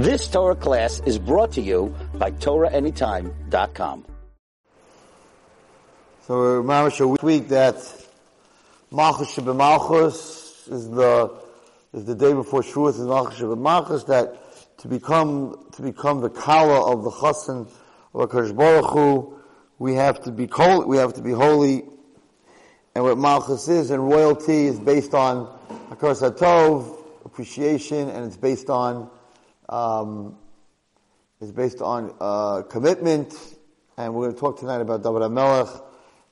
This Torah class is brought to you by TorahAnytime.com. So we're mamish a week that Malchus Malchus is the is the day before Shavuot is Malchus Malchus that to become to become the kala of the chassan of Hakadosh Baruch Hu, we have to be holy. We have to be holy, and what Malchus is and royalty is based on Hakaras Hatov appreciation, and it's based on um, is based on uh, commitment, and we're going to talk tonight about David HaMelech,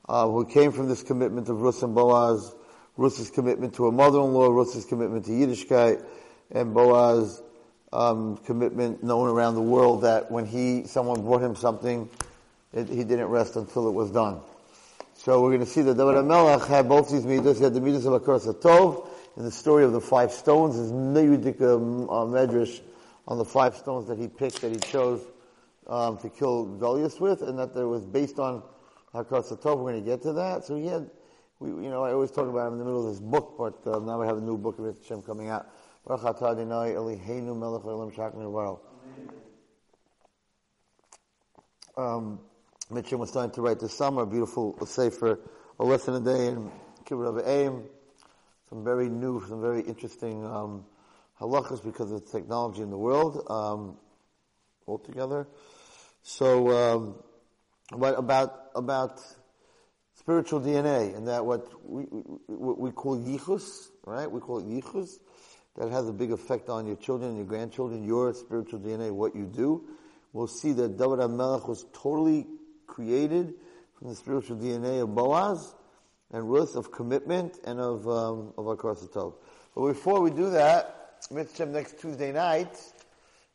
uh, who came from this commitment of Rus and Boaz, Rus's commitment to a mother-in-law, Rus's commitment to Yiddishkeit, and Boaz's um, commitment known around the world that when he someone brought him something, it, he didn't rest until it was done. So we're going to see that David HaMelech had both these midas. He had the midas of Akaras Tov in the story of the five stones. His Neyudik um, uh, Medrash on the five stones that he picked, that he chose um, to kill Goliath with, and that there was based on Hakaras Tov. We're going to get to that. So he had, we, you know, I always talk about him in the middle of this book, but uh, now we have a new book of Hashem coming out. Um, Mitchum was starting to write this summer beautiful sefer, a lesson a day in Kibbutz Aim. Some very new, some very interesting um, halachas because of the technology in the world um, altogether. So, um, what about about spiritual DNA and that what we we call yichus, right? We call it yichus. That has a big effect on your children, and your grandchildren, your spiritual DNA, what you do. We'll see that David HaMelech was totally created from the spiritual DNA of Boaz and Ruth of commitment and of um, of Akaras But before we do that, Mitzvah next Tuesday night.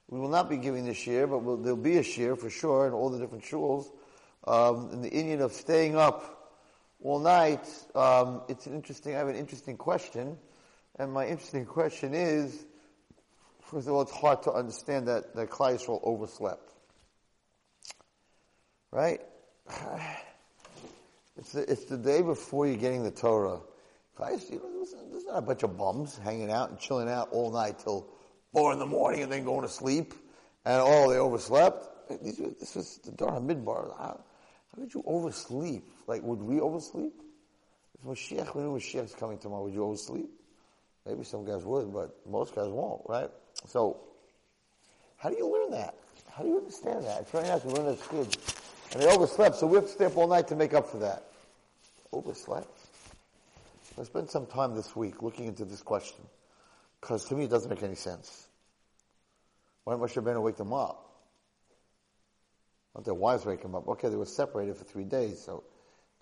We will not be giving this year, but we'll, there'll be a year for sure in all the different shuls. Um, in the Indian of staying up all night, um, it's an interesting. I have an interesting question, and my interesting question is: first of all, it's hard to understand that that Klal Yisrael overslept, right? It's the, it's the day before you're getting the Torah. Guys, you know, there's not a bunch of bums hanging out and chilling out all night till four in the morning and then going to sleep, and oh, they overslept. This was the Dara Midbar. How, how could you oversleep? Like, would we oversleep? If Mashiach, we knew Mashiach's coming tomorrow, would you oversleep? Maybe some guys would, but most guys won't, right? So, how do you learn that? How do you understand that? It's very nice to learn as kids. And they overslept, so we have to stay up all night to make up for that. Overslept? I spent some time this week looking into this question because to me it doesn't make any sense. Why didn't Moshe Rabbeinu wake them up? Not their wives wake them up. Okay, they were separated for three days, so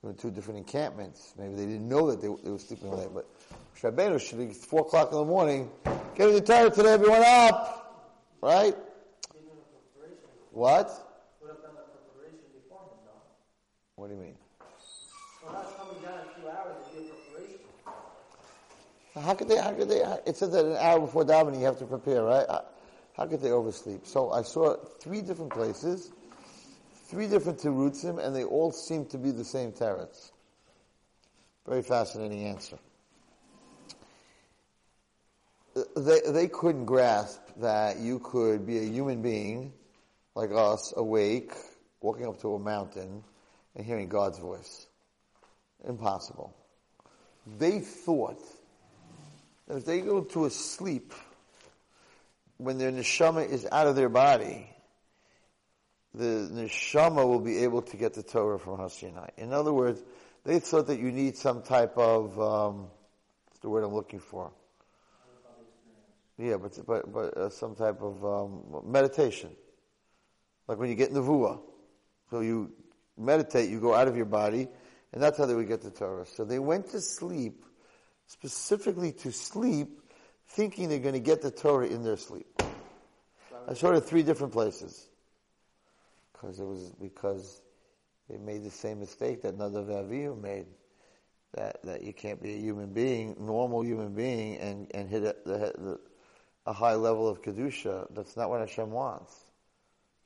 they were in two different encampments. Maybe they didn't know that they, they were sleeping night, but Moshe Rabbeinu should be four o'clock in the morning. Get the Torah today, everyone up! Right? What? What do you mean? How could they, how could they, it says that an hour before davening you have to prepare, right? How could they oversleep? So I saw three different places, three different terutzim, and they all seem to be the same teretz. Very fascinating answer. They, they couldn't grasp that you could be a human being like us, awake, walking up to a mountain, and hearing God's voice. Impossible. They thought if they go to a sleep when their neshama is out of their body, the neshama will be able to get the Torah from Hasinai. In other words, they thought that you need some type of um, what's the word I'm looking for? Yeah, but but but uh, some type of um, meditation, like when you get nevuah. So you meditate, you go out of your body, and that's how they would get the Torah. So they went to sleep specifically to sleep, thinking they're going to get the Torah in their sleep. I showed it three different places. Because it was because they made the same mistake that Nadav Avihu made. That, that you can't be a human being, normal human being, and, and hit a, the, the, a high level of Kedusha. That's not what Hashem wants.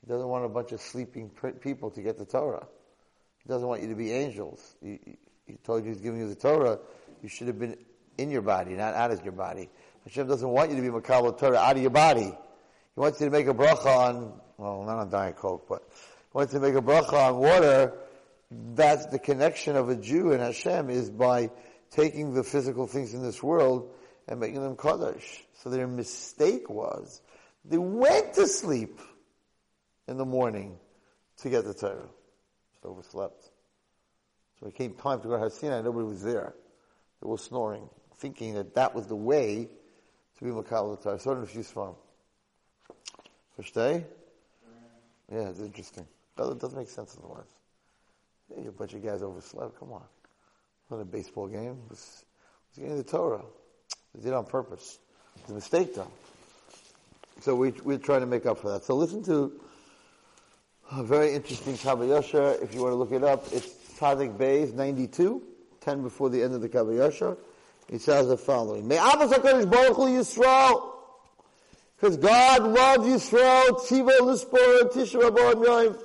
He doesn't want a bunch of sleeping people to get the Torah. He doesn't want you to be angels. He, he told you he's giving you the Torah. You should have been in your body, not out of your body. Hashem doesn't want you to be Makabal Torah out of your body. he wants you to make a bracha on, well, not on Diet Coke, but he wants you to make a bracha on water. That's the connection of a Jew and Hashem is by taking the physical things in this world and making them Kaddish. So their mistake was they went to sleep in the morning to get the Torah. So overslept. So it came time to go to Har Sinai, nobody was there. They were snoring, thinking that that was the way to be Makal Torah. So if farm. First day? Yeah, it's interesting. It doesn't make sense otherwise. Hey, a bunch of guys overslept. Come on. It wasn't a baseball game. It was, getting the Torah. They did it on purpose. It's a mistake though. So we, we're trying to make up for that. So listen to a very interesting Kabayasha. If you want to look it up, it's Tzadik Beis 92, 10 before the end of the Kabayasha. It says the following. May Abbas HaKadosh Baruch Hu Yisrael. Because God loved Yisrael, Tziva, Lispor, Tisha Yom.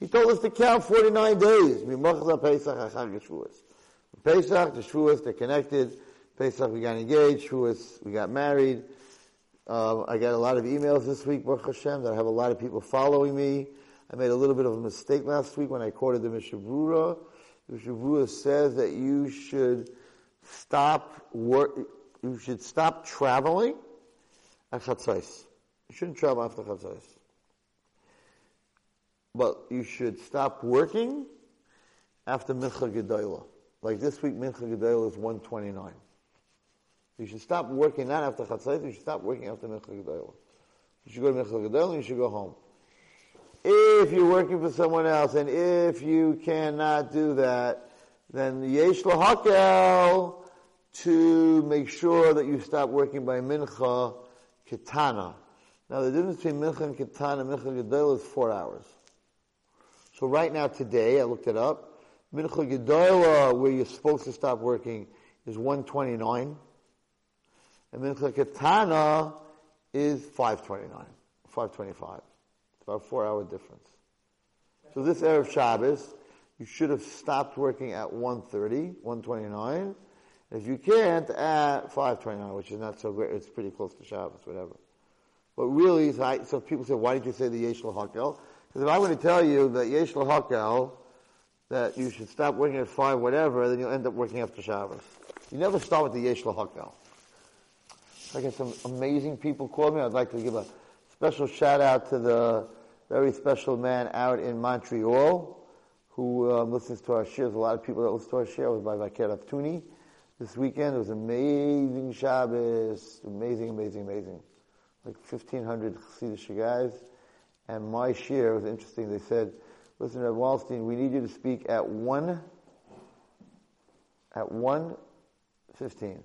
He told us to count 49 days. Mimachza Pesach, Achag Yeshuas. Pesach, the Shavuos, they're connected. Pesach, we got engaged. Shavuos, we got married. Uh, I got a lot of emails this week, Baruch Hashem, that I have a lot of people following me. I made a little bit of a mistake last week when I quoted the Mishnah Berurah. The Mishnah Berurah says that you should stop work, you should stop traveling at Chatzais. You shouldn't travel after Chatzais. But you should stop working after Mincha Gedolah. Like this week, Mincha Gedolah is 129. You should stop working not after Chatzait, you should stop working after Mincha Gedolah. You should go to Mincha Gedolah you should go home. If you're working for someone else and if you cannot do that, then yesh lahakel to make sure that you stop working by mincha kitana. Now the difference between mincha and kitana mincha gedolah is four hours. So right now today, I looked it up, Mincha Gedolah, where you're supposed to stop working, is 129. And Mincha Ketana is 529, 525. It's about a four hour difference. So this Erev Shabbos, you should have stopped working at 130, 129. If you can't, at 529, which is not so great. It's pretty close to Shabbos, whatever. But really, so people say, why did you say the Yesh Hakel? Because if I were to tell you that Yesh Hakel, that you should stop working at five, whatever, then you'll end up working after Shabbos. You never start with the Yesh Hakel. I get some amazing people call me. I'd like to give a special shout out to the very special man out in Montreal who um, listens to our shares. A lot of people that listen to our share was by Vaker Tuni. This weekend it was amazing Shabbos, amazing, amazing, amazing. Like 1,500 Chassidish guys. And my share was interesting. They said, listen, Reb Wallstein, we need you to speak at 1, at 1.15.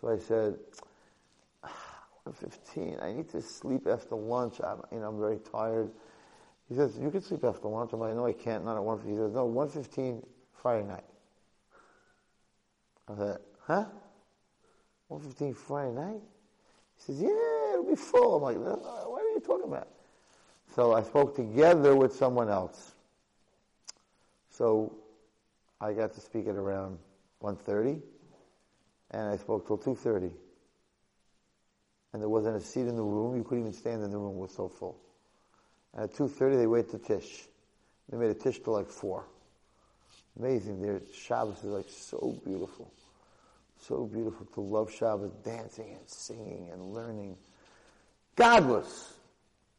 So I said, "15? I need to sleep after lunch. I'm, you know, I'm very tired. He says, you can sleep after lunch. I'm like, no, I can't, not at 1.15. He says, no, 1.15 Friday night. I said, huh? 1.15 Friday night? He says, yeah, it'll be full. I'm like, what are you talking about? So I spoke together with someone else. So I got to speak at around 1.30 and I spoke till 2.30. And there wasn't a seat in the room. You couldn't even stand in the room. It was so full. At 2.30 they wait to Tish. They made a Tish till like 4. Amazing. Their Shabbos is like so beautiful. So beautiful to love Shabbos, dancing and singing and learning. Godless.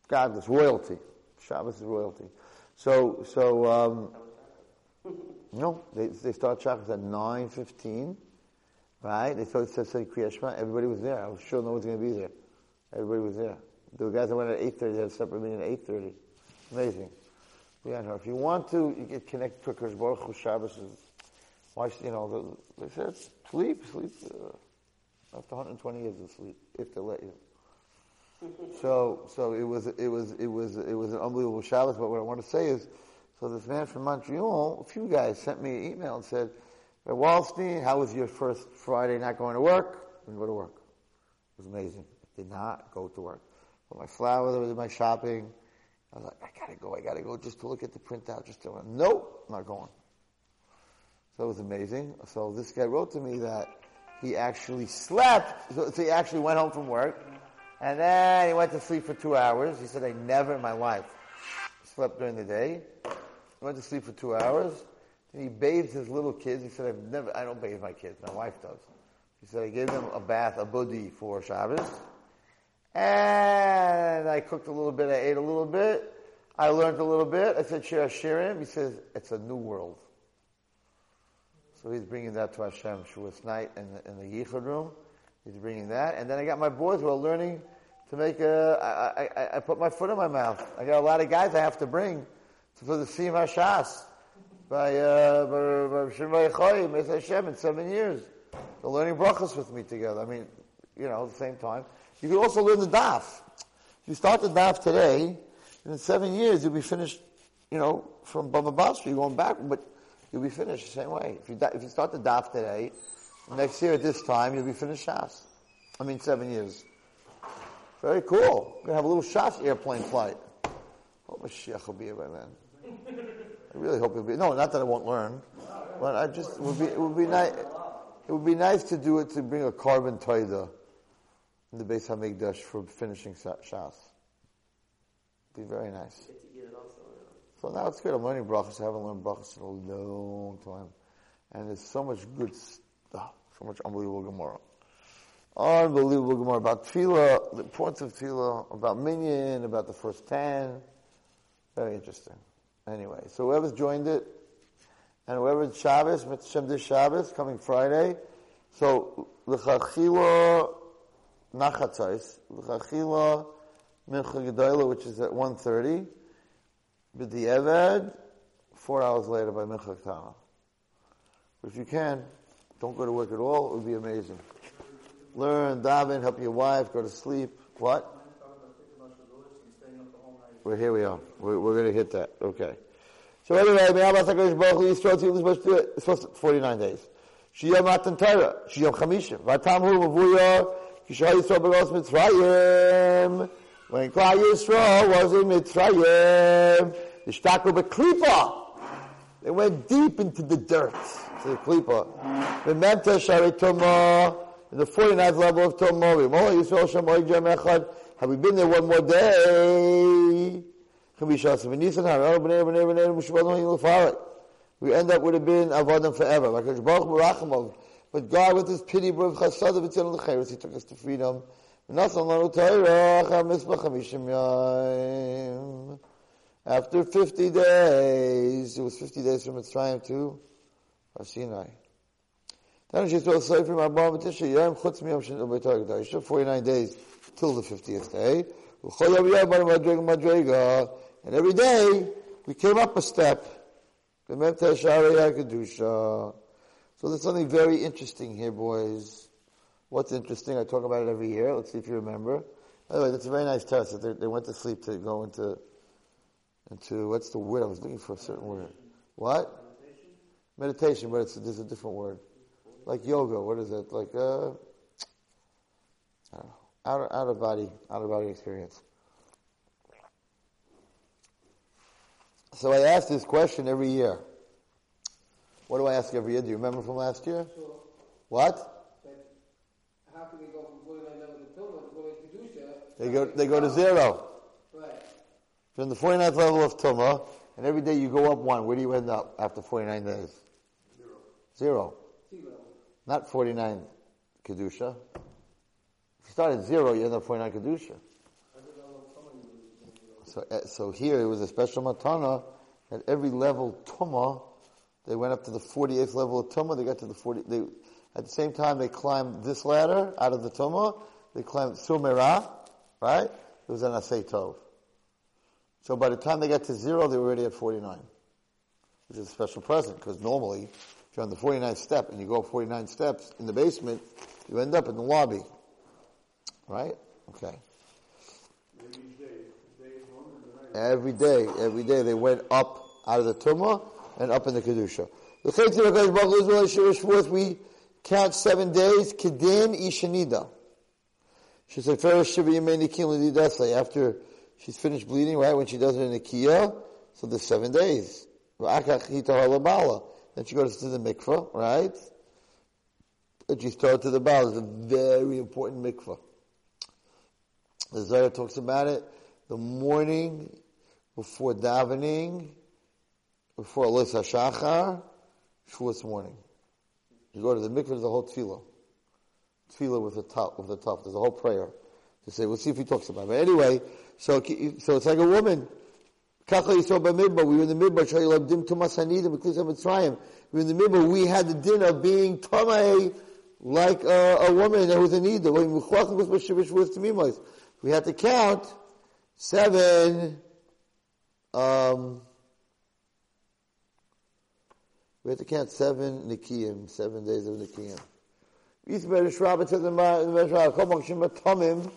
Godless. Royalty. Shabbos is royalty. So, so, um, no, they, they start Shabbos at 9.15. Right? They started to say Kriya Shema. Everybody was there. I was sure no one's going to be there. Everybody was there. The guys that went at 8.30, they had a separate meeting at 8.30. Amazing. If you want to, you get connected to Kodesh Baruch Hu Shabbos is, why, you know, they said, sleep, sleep, uh, after 120 years of sleep, if they let you. so, so it was, it was, it was, it was an unbelievable Shabbos, but what I want to say is, so this man from Montreal, a few guys sent me an email and said, at Wallstein, how was your first Friday not going to work? Didn't go to work. It was amazing. Did not go to work. My flowers, did my shopping. I was like, I gotta go, I gotta go just to look at the printout, just to, nope, I'm not going. So it was amazing. So this guy wrote to me that he actually slept, so he actually went home from work, And then he went to sleep for two hours. He said, I never in my life slept during the day. He went to sleep for two hours. And he bathed his little kids. He said, I've never, I don't bathe my kids. My wife does. He said, I gave them a bath, a budi for Shabbos. And I cooked a little bit. I ate a little bit. I learned a little bit. I said, Shir Hashirim. He says, it's a new world. So he's bringing that to Hashem Shavuos night in the, in the Yichud room. He's bringing that. And then I got my boys who are learning to make a, I, I, I put my foot in my mouth. I got a lot of guys I have to bring for the Siyum HaShas by, uh, by, by Choyim, Hashem in seven years. They're learning brachas with me together. I mean, you know, at the same time. You can also learn the daf. If you start the daf today, in seven years you'll be finished, you know, from Baba Basra, you're going back, but you'll be finished the same way. If you, if you start the daf today, next year at this time you'll be finished Shas. I mean seven years. Very cool. We're going to have a little Shas airplane flight. Hope Mashiach will be here by then. I really hope he'll be. No, not that I won't learn, but I just it would be it would be nice. It would be nice to do it to bring a korban toida in the Beis Hamikdash for finishing Shas. Be very nice. So now it's good. I'm learning brachas. I haven't learned brachas in a long time, and there's so much good stuff, so much unbelievable Gemara. Unbelievable Gemara about tefillah, the importance of tefillah, about minyan, about the first ten. Very interesting. Anyway, so whoever's joined it, and whoever's Shabbos, Mitzvah Shabbos, coming Friday, so l'chachila nachatzais, l'chachila mincha gedola, which is at 1.30, b'di'eved, four hours later by mincha ktana. If you can, don't go to work at all, it would be amazing. Learn, daven, help your wife, go to sleep. What? Well, here we are. We're, we're going to hit that. Okay. So anyway, it's supposed to 49 days. Shiyam Matan Torah, Shiyam Chamishim, Vatam Hu Mavuya, Yisrael Beros Mitzrayim. When Klal Yisrael was in Mitzrayim, the Shtaku Beklipa. They went deep into the dirt, to the Klipa. Shari in the 49th level of V'mola Yisrael Echad, have we been there one more day? We end up with a bin avodim forever. But God, with His pity, he took us to freedom. After 50 days, it was 50 days from Mitzrayim to Sinai. Then she told Sefer Marbam Tisha Yom Chutz Miyom Shin Ubay Torah 49 days till the 50th day. And every day, we came up a step. So there's something very interesting here, boys. What's interesting? I talk about it every year. Let's see if you remember. By the way, that's a very nice test. That they went to sleep to go into, into, what's the word? I was looking for a certain word. What? Meditation, but it's, there's a different word. Like yoga, what is it? Like, uh, I don't know out, out of body, out of body experience. So I ask this question every year. What do I ask every year? Do you remember from last year? Sure. What? How can we go from 49 level to Tumah to go to Kedusha? They go, they go to zero. Right. From the 49th level of Tumah, and every day you go up one. Where do you end up after 49 days? Zero. Zero. Zero. Not 49 Kedusha. If you start at zero, you end up 49 Kedusha. So, uh, so here it was a special matana at every level Tumah. They went up to the 48th level of Tumah. They got to the 40, they, at the same time they climbed this ladder out of the Tumah. They climbed Sumera, right? It was an Asay Tov. So by the time they got to zero, they were already at 49. Which is a special present, because normally, if you're on the 49th step and you go 49 steps in the basement, you end up in the lobby. Right? Okay. Every day, every day they went up out of the tumah and up in the kedusha. The we count seven days. Kedin ishanida. She said, after she's finished bleeding, right, when she does it in the kia, so the seven days. Then she goes to the mikvah, right? And she started to the bala. It's a very important mikvah. The Zohar talks about it. The morning before davening, before Alis HaShachar, Shavuos morning. You go to the mikveh, there's a whole tefillah. Tefillah with a top, with a top. There's a whole prayer to say. We'll see if he talks about it. But anyway, so, so it's like a woman. We were in the midbar. Shayilab dim tumas hanidim. Mitzrayim. We were in the midbar. We had the din of being tamei like a, a woman that was a nida. We had to count seven. Um, we have to count seven nikiyim, seven days of nikiyim. Yisrael Shrabbat says in Atomim,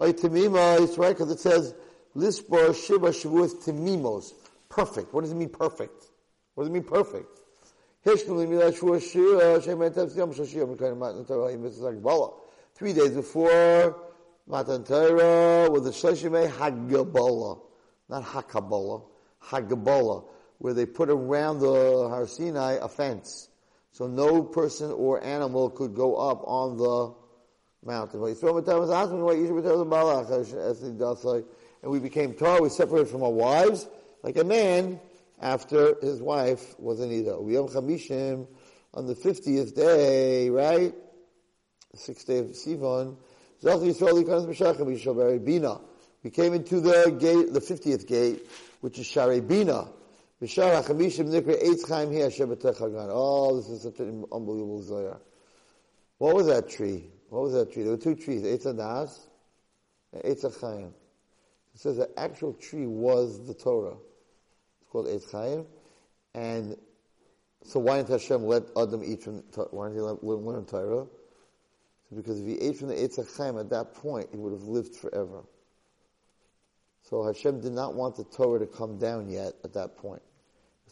like Tamima, it's right, because it says, Lispor Shiva Shavuos Tamimos. Perfect. What does it mean perfect? What does it mean perfect? Uh, three days before Matan Torah with the Shloshimei Hagabola, not Hakabola, Hagabola, where they put around the Har Sinai a fence. So no person or animal could go up on the mountain. And we became Torah, we separated from our wives, like a man after his wife was. Yom Chamishim, on the 50th day, right? Sixth day of Sivan, we came into the gate, the 50th gate, which is Shari Bina. Oh, this is such an unbelievable Zohar. What was that tree? What was that tree? There were two trees, Eitz Adas and Eitz Chaim. It says the actual tree was the Torah. It's called Eitz Chaim. And so why didn't Hashem let Adam eat from, why didn't he let, learn Torah? Because if he ate from the Eitz Chaim at that point, he would have lived forever. So Hashem did not want the Torah to come down yet at that point.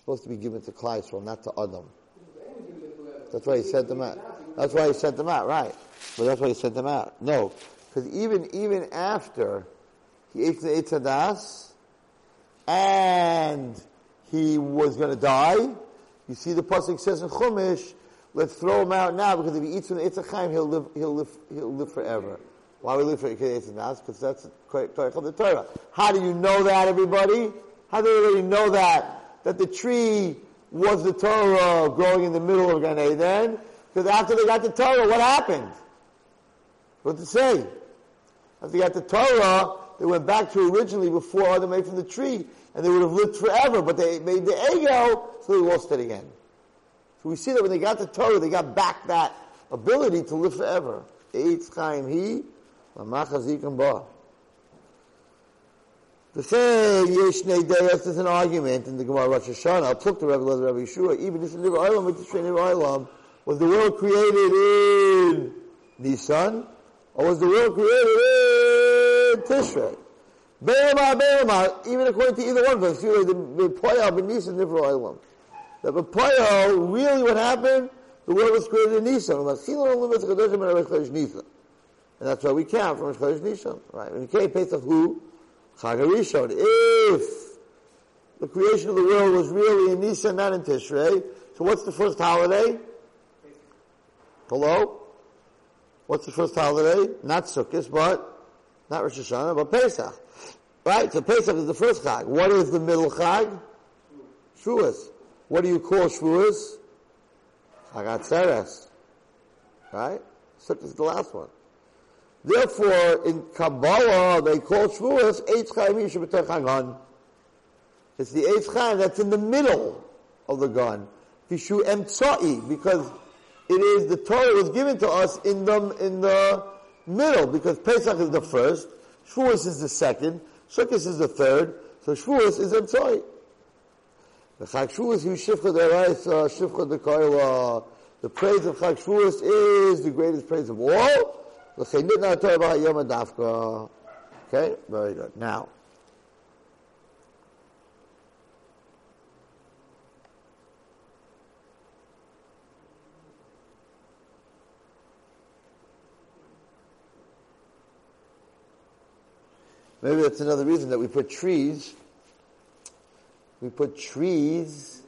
Supposed to be given to Klal Yisrael, not to Adam. That's why he sent them out. That's why he sent them out, right? But that's why he sent them out. No, because even even after he ate the Eitzadas and he was going to die, you see the pasuk says in Chumash, let's throw him out now because if he eats from the Eitzachaim, he'll live he'll live he'll live forever. Why we live for Eitzadas? Because that's the Torah. How do you know that, everybody? How do you really know that? That the tree was the Torah growing in the middle of Gan Eden? Because after they got the Torah, what happened? What to say? After they got the Torah, they went back to originally before Adam ate from the tree, and they would have lived forever, but they made the ego, so they lost it again. So we see that when they got the Torah, they got back that ability to live forever. Eitz Chaim He, Lamachazikam Ba. The thing, Yeshnei Deyas, there's an argument in the Gemara Rosh Hashanah, took the Rebbe Lezer Rebbe Yeshua, even this the Olam, with the Shrein Olam, was the world created in Nisan, or was the world created in Tishrei? Be'ema, be'ema, even according to either one of them, see, the, Poyal, in Nisan, Nivra Olam. The Poyal, really what happened, the world was created in Nisan. And that's why we count from Chodesh Nisan, right? When you can't Pesach who? Chag Rishon. If the creation of the world was really in Nisan, not in Tishrei, so what's the first holiday? Hello? What's the first holiday? Not Sukkot, but not Rosh Hashanah, but Pesach. Right? So Pesach is the first Chag. What is the middle Chag? Shavuos. What do you call Shavuos? Chag Atzeres. Right? Sukkot is the last one. Therefore, in Kabbalah, they call Shavuos Eitz Chaim Hagan. It's the Eitz Chaim that's in the middle of the gun. Vishu Emtsai, because it is, the Torah was given to us in the, in the middle, because Pesach is the first, Shavuos is the second, Sukkot is the third, so Shavuos is Emtsai. The Chag Shavuos, you Shifcha Deraisa, uh, Shifcha Dekaila. The praise of Chag Shavuos is the greatest praise of all, Okay, very good. Now, maybe that's another reason that we put trees. We put trees.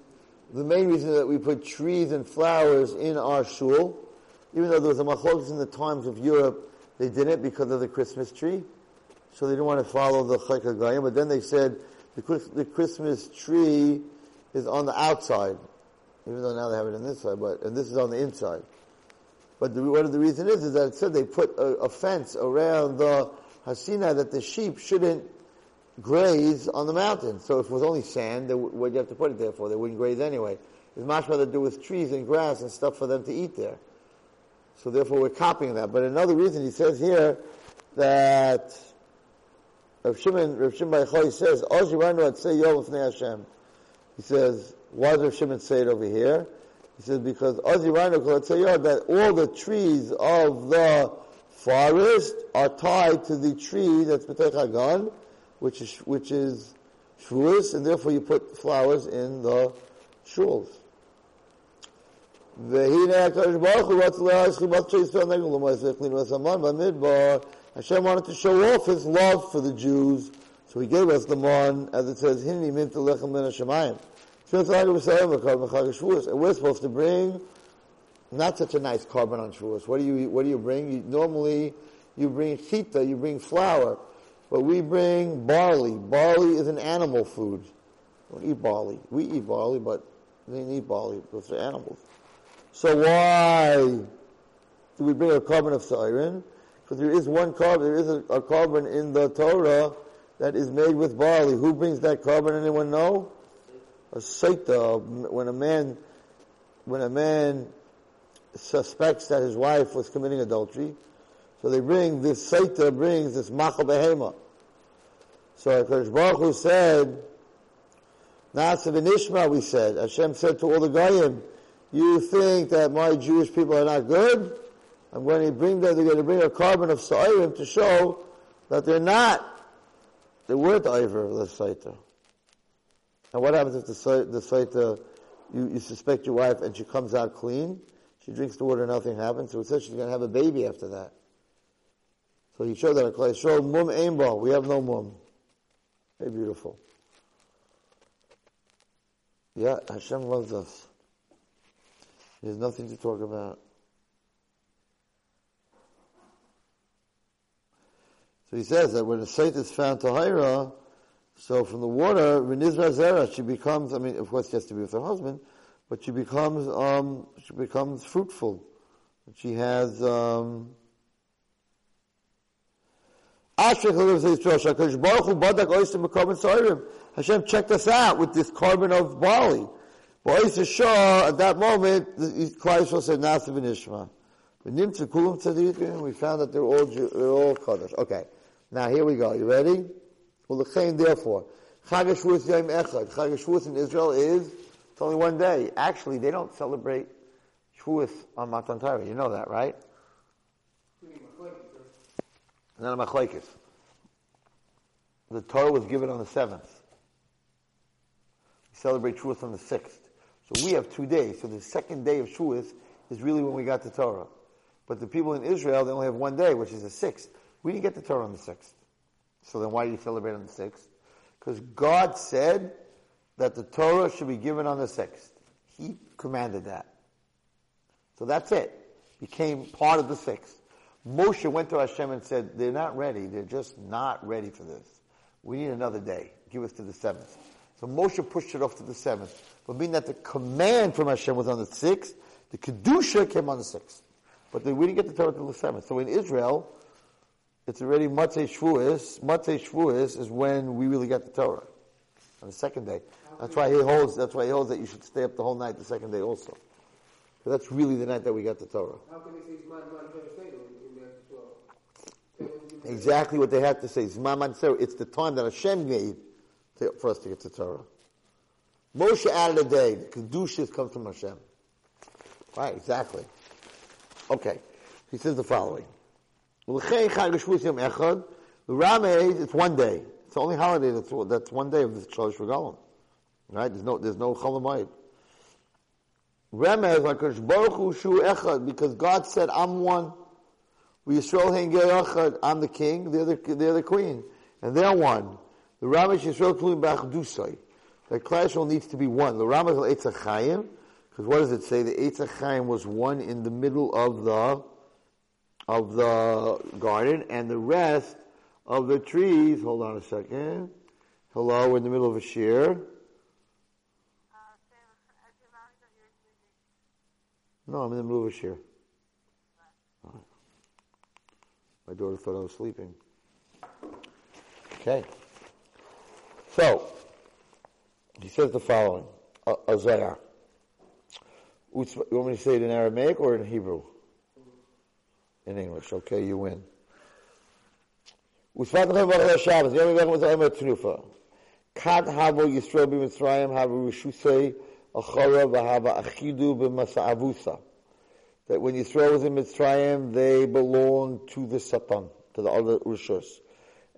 The main reason that we put trees and flowers in our shul even though there was a machlokes in the times of Europe, they did it because of the Christmas tree. so they didn't want to follow the Chayk HaGayim, but then they said the, Christmas tree is on the outside, even though now they have it on this side, but, and this is on the inside. But the, what the reason is, is that it said they put a, a fence around the Hasina that the sheep shouldn't graze on the mountain. So if it was only sand, then what do you have to put it there for? They wouldn't graze anyway. It's much rather to do with trees and grass and stuff for them to eat there. So therefore we're copying that. But another reason he says here that Rav Shimon, Rav Shimon says, say Yom Hashem. He says, why does Rav Shimon say it over here? He says, because say Yom, that all the trees of the forest are tied to the tree that's B'tei Chagan, which is, which is Shavuos, and therefore you put flowers in the shuls. והנה הקדוש ברוך הוא wants to allow Shchibat Israel Negel L'maaseh Hashem wanted to show off His love for the Jews, so He gave us the man, as it says, Hinni Minta Lechem Ben Hashemayim. And we're supposed to bring not such a nice korban on Shavuos. What do you what do you bring? You, normally you bring chita, you bring flour, but we bring barley. Barley is an animal food. We don't eat barley. We eat barley, but we eat barley because they're animals. So why do we bring a korban of siren? Because there is one korban, there is a, a korban in the Torah that is made with barley. Who brings that korban? Anyone know? A saita. When a man, when a man suspects that his wife was committing adultery, so they bring this saita brings this machal behema. So Hakadosh Baruch Hu said, Nasa v'nishma, we said. Hashem said to all the goyim, you think that my Jewish people are not good? I'm going to bring them, they're going to bring a korban of sa'irim to show that they're not. They weren't of the Saita. And what happens if the, the Saita, you, you suspect your wife and she comes out clean? She drinks the water, nothing happens. So it says she's going to have a baby after that. So he showed that a clay. Show mum aimball. We have no mum. Very beautiful. Yeah, Hashem loves us. There's nothing to talk about. So he says that when a site is found Tahira, so from the water, Renizra Zera, she becomes, I mean, of course she has to be with her husband, but she becomes, um, she becomes fruitful. She has, um. Hashem checked us out with this korban of barley. At that moment, Klal Yisrael said, Nasa v'nishma. We found that they're all, they're all Kaddish. Okay. Now here we go. You ready? Well, therefore. Chag HaShavuos Yom Echad. Chag HaShavuos in Israel is, it's only one day. Actually, they don't celebrate Shavuos on Matan Torah. You know that, right? Not a machlekes. The Torah was given on the seventh. We celebrate Shavuos on the sixth. So we have two days. So the second day of Shavuos is really when we got the Torah. But the people in Israel, they only have one day, which is the sixth. We didn't get the Torah on the sixth. So then why do you celebrate on the sixth? Because God said that the Torah should be given on the sixth. He commanded that. So that's it. Became part of the sixth. Moshe went to Hashem and said, they're not ready. They're just not ready for this. We need another day. Give us to the seventh. So Moshe pushed it off to the seventh. But meaning that the command from Hashem was on the sixth, the Kedusha came on the sixth. But we didn't get the Torah until the seventh. So in Israel, it's already Matzei Shavuos. Matzei Shavuos is when we really get the Torah. On the second day. That's why he holds, that's why he holds that you should stay up the whole night the second day also. Because that's really the night that we got the Torah. How can say Zman Man? Exactly what they have to say. Zman Mansero. It's the time that Hashem gave to, for us to get the Torah. Moshe added a day. The Kedushas comes from Hashem. Right, exactly. Okay. He says the following. Rameh, it's one day. It's the only holiday that's, that's one day of the Shalosh Regalim. Right? There's no, there's no Cholamayid. Remez, like Baruch Hu Shu Echad, because God said, I'm one. We Yisrael Hein Echad, I'm the king, they're the, they're the queen. And they're one. The Ramesh Yisrael Tluim B'Achdusay. That Klal needs to be one. The Ramesh Eitz HaChayim, because what does it say? The Eitz HaChayim was one in the middle of the, of the garden, and the rest of the trees. Hold on a second. Hello, we're in the middle of a shear. No, I'm in the middle of a shear. My daughter thought I was sleeping. Okay. So, he says the following, uh, Azayah. You want me to say it in Aramaic or in Hebrew? In English. Okay, you win. Kad Havo Yisrael B'Mitzrayim, Havo Rishusei, V'Hava Achidu That when Yisrael was in Mitzrayim, they belonged to the Satan, to the other Rishus.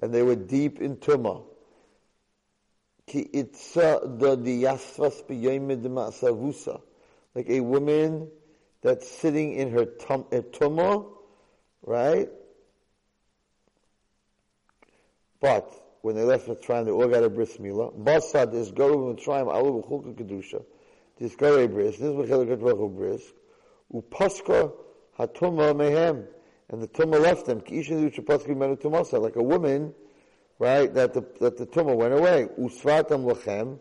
And they were deep in Tumah. Ki itza da diyasvas b'yoymed ma'savusa. Like a woman that's sitting in her tum, tumah, right? But when they left the Mitzrayim, they all got a bris milah. Basad is go to Mitzrayim, alu b'chulka kedusha. This a bris. This is b'chelik bris. Upaska hatuma mehem. And the tumah left them. Like a woman, right, that the, that the tumah went away. Usvatam lachem.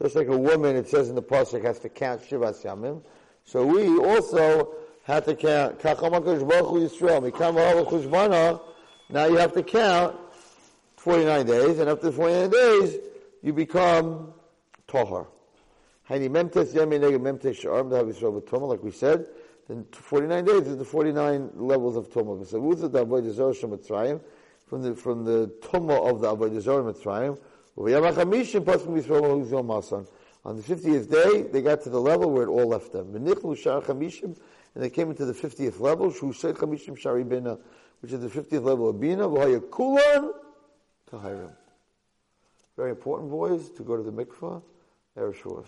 Just like a woman, it says in the pasuk, has to count Shivas Yamim. So we also have to count. Now you have to count 49 days, and after 49 days, you become Tahar. Like we said, then 49 days is the 49 levels of Tumah. From the, from the Tumah of the Avodah Zarah Mitzrayim, on the 50th day, they got to the level where it all left them. And they came into the 50th level, which is the 50th level of Bina, Very important, boys, to go to the mikvah, Eresh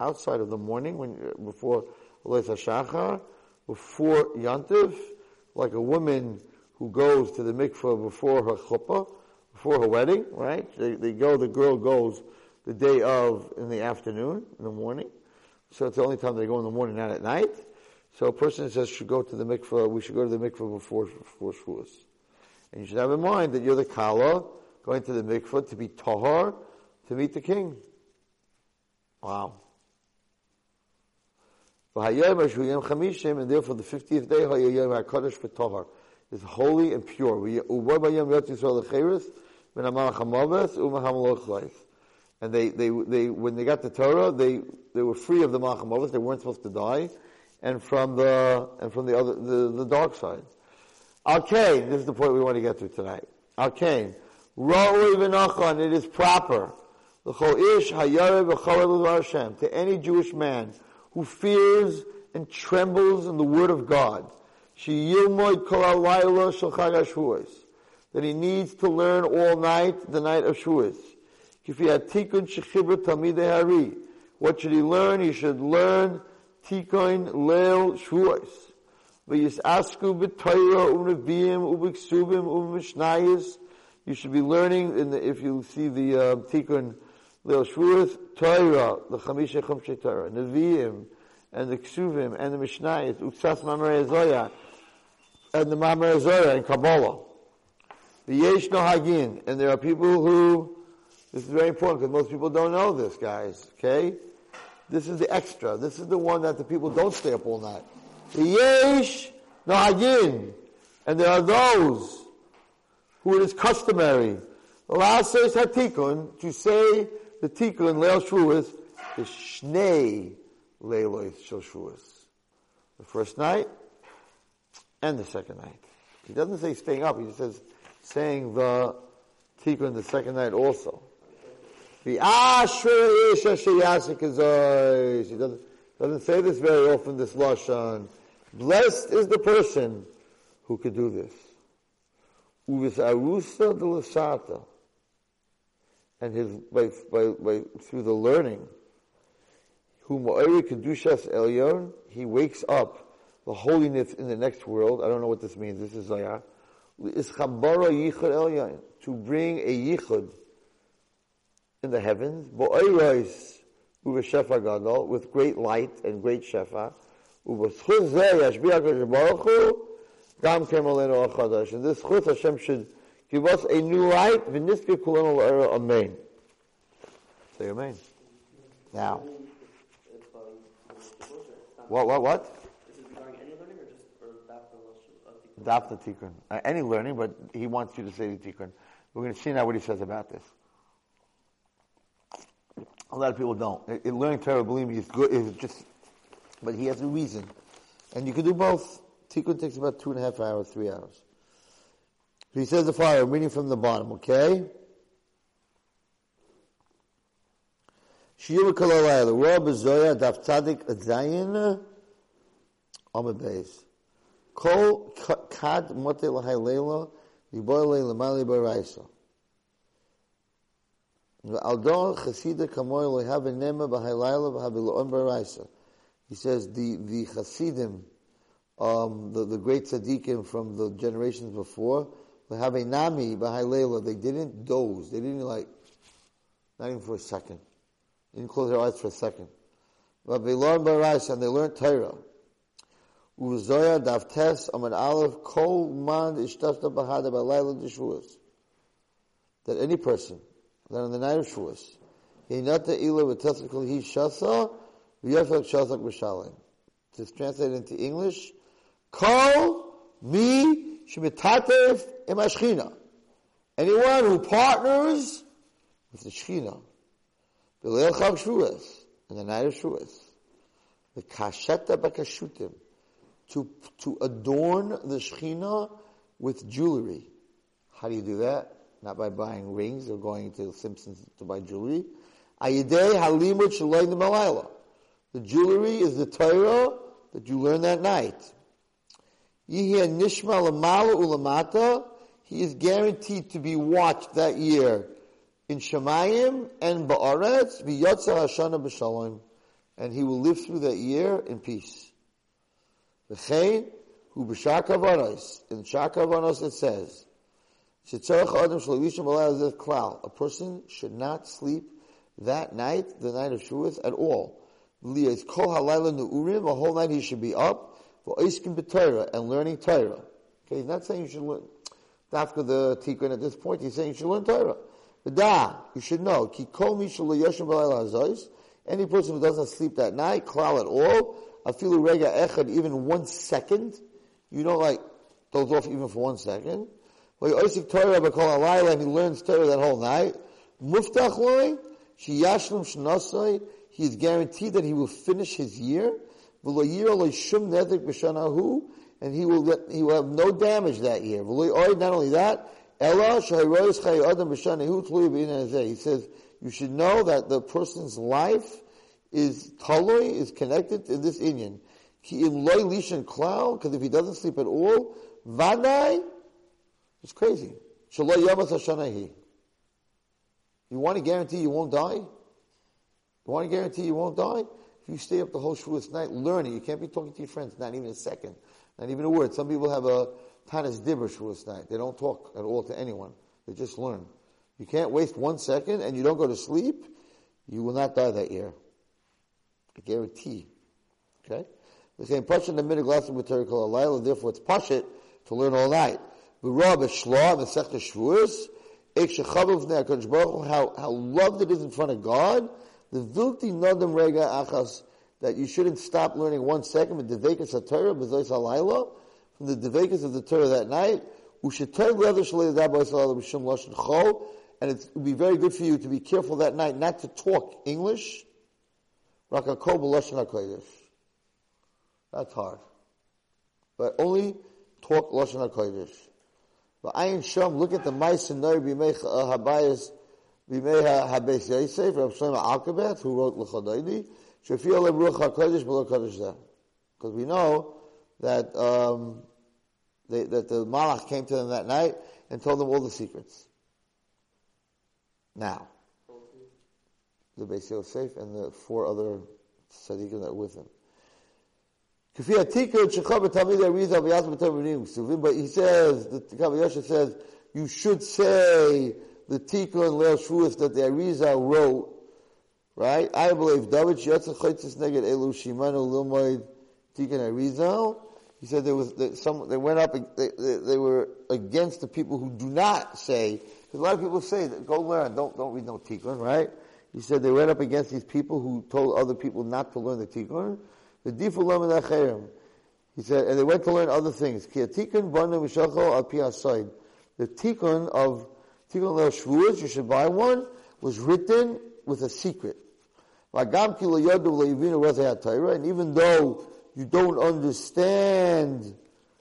Outside of the morning, when before Leith HaShachar, before Yantiv, like a woman who goes to the mikvah before her chuppah, before her wedding, right? They, they go, the girl goes the day of in the afternoon, in the morning. So it's the only time they go in the morning, not at night. So a person says should go to the mikvah, we should go to the mikvah before, before Shavuos. And you should have in mind that you're the kala, going to the mikvah to be tahar, to meet the king. Wow. And therefore the 50th day, is holy and pure. And they, they, they, when they got the Torah, they, they were free of the Machamovas. They weren't supposed to die, and from the, and from the other, the, the dark side. Arcane, this is the point we want to get to tonight. Arcane. It is proper. To any Jewish man who fears and trembles in the word of God that he needs to learn all night, the night of Shavuos. What should he learn? He should learn Tikkun Leil Shavuos. You should be learning, in the, if you see the uh, Tikkun Leil Shavuos, Torah, the Chamisha Chumshe Torah, Nevi'im, and the Ksuvim, and the Mishnayos, Uksas Mamre Zoya, and the Mamre and Kabbalah. The Yesh no Hagin, and there are people who, this is very important because most people don't know this, guys, okay? This is the extra. This is the one that the people don't stay up all night. The Yesh no Hagin, and there are those who it is customary, says Hatikun, to say the Tikkun Leil Shavuos the Shnei Leilois Shel The first night and the second night. He doesn't say staying up, he says saying the tikkun the second night also. The Ashra Isha Sheyasik uh, He doesn't, doesn't say this very often, this Lashon. Blessed is the person who could do this. Uvis Arusa de Lasata. And his, by, by, by, through the learning, whom Kedushas Elyon, he wakes up the holiness in the next world. I don't know what this means. This is Zayah. To bring a yichud in the heavens, with great light and great shefa, and this chut Hashem should Give us a new light. V'niskir kulanu l'era amen. Say amen. Now, what, what, what? Is it regarding any learning or just for that for the Daf the Tikkun. Uh, any learning, but he wants you to say the Tikkun. We're going to see now what he says about this. A lot of people don't. It, it, learning Torah, believe me, is good. Is just, but he has a reason, and you can do both. Tikkun takes about two and a half hours, three hours. So he says the. I'm reading from the bottom. Okay. Shiur Kalalayla, the Rav Bezoya, Daf Tzadik Zayin, Amid Beis. Kol kad mote lahai leila, liboy leila mali baraisa. Aldor chasida kamoy lohav nema b'hai leila b'hav lo'on baraisa. He says the, the chasidim, um, the, the great tzaddikim from the generations before, lohav a nami b'hai leila, they didn't doze, they didn't like, not even for a second. They didn't close their eyes for a second. But they learned baraisa and they learned Torah. Uzoya davtes amad aleph kol man ishtafta bahada balayla d'shuas. That any person that on the night of Shavuos, hinata ila v'tesakol hi shasa v'yafak shasak b'shalim. To translate into English, kol mi shemitatef im ashchina. Anyone who partners with the Shechina, b'leil chag Shavuos, on the night of Shavuos, the kasheta bakashutim, to, to adorn the Shechina with jewelry. How do you do that? Not by buying rings or going to Simpsons to buy jewelry. Ayidei halimut shalayim malayla. The jewelry is the Torah that you learn that night. Yihya nishma lamala ulamata. He is guaranteed to be watched that year in Shemayim and Ba'aretz v'yotza hashana b'shalom. And he will live through that year in peace. V'chein hu b'shar kavanos. In shar kavanos it says, "Shetzorach adam shloishim b'layla klal." A person should not sleep that night, the night of Shavuos, at all. V'liyas kol halayla nu'urim. A whole night he should be up v'oiskim b'Torah and learning Torah. Okay, he's not saying you should learn. After the tikkun at this point, he's saying you should learn Torah. But da, you should know, ki kol mi shelo yoshim b'layla. Any person who doesn't sleep that night, klal at all, afilu rega echad, even one second, you don't like doze off even for one second. Well, Oisik Torah b'kol alayla, and he learns Torah that whole night. Muftach loy, shiyashlim shnasai, he is guaranteed that he will finish his year. V'lo yira lo shum nedek b'shanahu, and he will get, he will have no damage that year. V'lo not only that, ella shayrois. He says, you should know that the person's life is taloi, is connected to this Indian. Ki im loy lishan klal, because if he doesn't sleep at all, vanai, it's crazy. Shaloi yamas hashanahi. You want to guarantee you won't die? You want to guarantee you won't die? If you stay up the whole Shavuos night learning, you can't be talking to your friends, not even a second, not even a word. Some people have a Tanis Dibber Shavuos night. They don't talk at all to anyone. They just learn. You can't waste one second and you don't go to sleep, you will not die that year. I guarantee. Okay? The same Pashat the middle glass of material Alayla, therefore it's Pashat to learn all night. V'ra b'shla v'sechta shvuos, ek shechavu v'nei HaKadosh Baruch Hu, how, how loved it is in front of God, the vilti nodem rega achas, that you shouldn't stop learning one second, but devekas ha-Torah, b'zois alayla, from the devekas of the Torah that night, u'shetay leather shalei da b'zois alayla b'shum chol, and it would be very good for you to be careful that night not to talk English, rakakol b'lashon ha-kodesh. That's hard. But only talk Lashon HaKodesh. But Ayin Shom, look at the Mice and Ner B'mei Habayis, B'mei HaBeis Yosef, Rav Shlomo Alkabetz, who wrote Lecha Dodi, Shafir Lev Ruach HaKodesh B'lo Kodesh Zeh. Because we know that, um, they, that the Malach came to them that night and told them all the secrets. Now, the Beis Yosef and the four other tzaddikim that were with him. He says, the Kavayosha says, you should say the Tikkun Leil Shavuos that the Arizal wrote, right? I believe David Yotza Chaitzis Neged Elu Shimanu Lilmoid Tikkun Arizal. He said there was some. They went up. They, they, they were against the people who do not say. Because a lot of people say, that, "Go learn. Don't don't read no tikkun." Right? He said they went up against these people who told other people not to learn the tikkun. The He said, and they went to learn other things. The tikkun of tikkun shvuas, you should buy one, was written with a secret. And even though you don't understand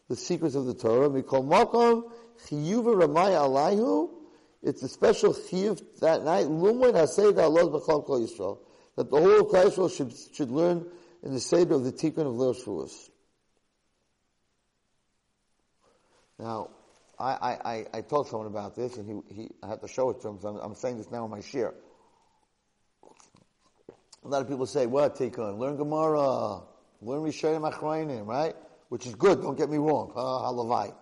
the secrets of the Torah, mikol makom chiyuva ramay alayhu, it's a special chiyuv that night, lumwen hasei Allah b'chol kol Yisrael, that the whole of Yisrael should, should learn in the Seder of the Tikkun of Leil Shavuos. Now, I, I, I, I told someone about this, and he, he, I had to show it to him, so I'm, I'm saying this now in my share. A lot of people say, what, Tikkun? Learn Gemara, learn Rishayim Achrayim, right? Which is good, don't get me wrong. Uh, halavai.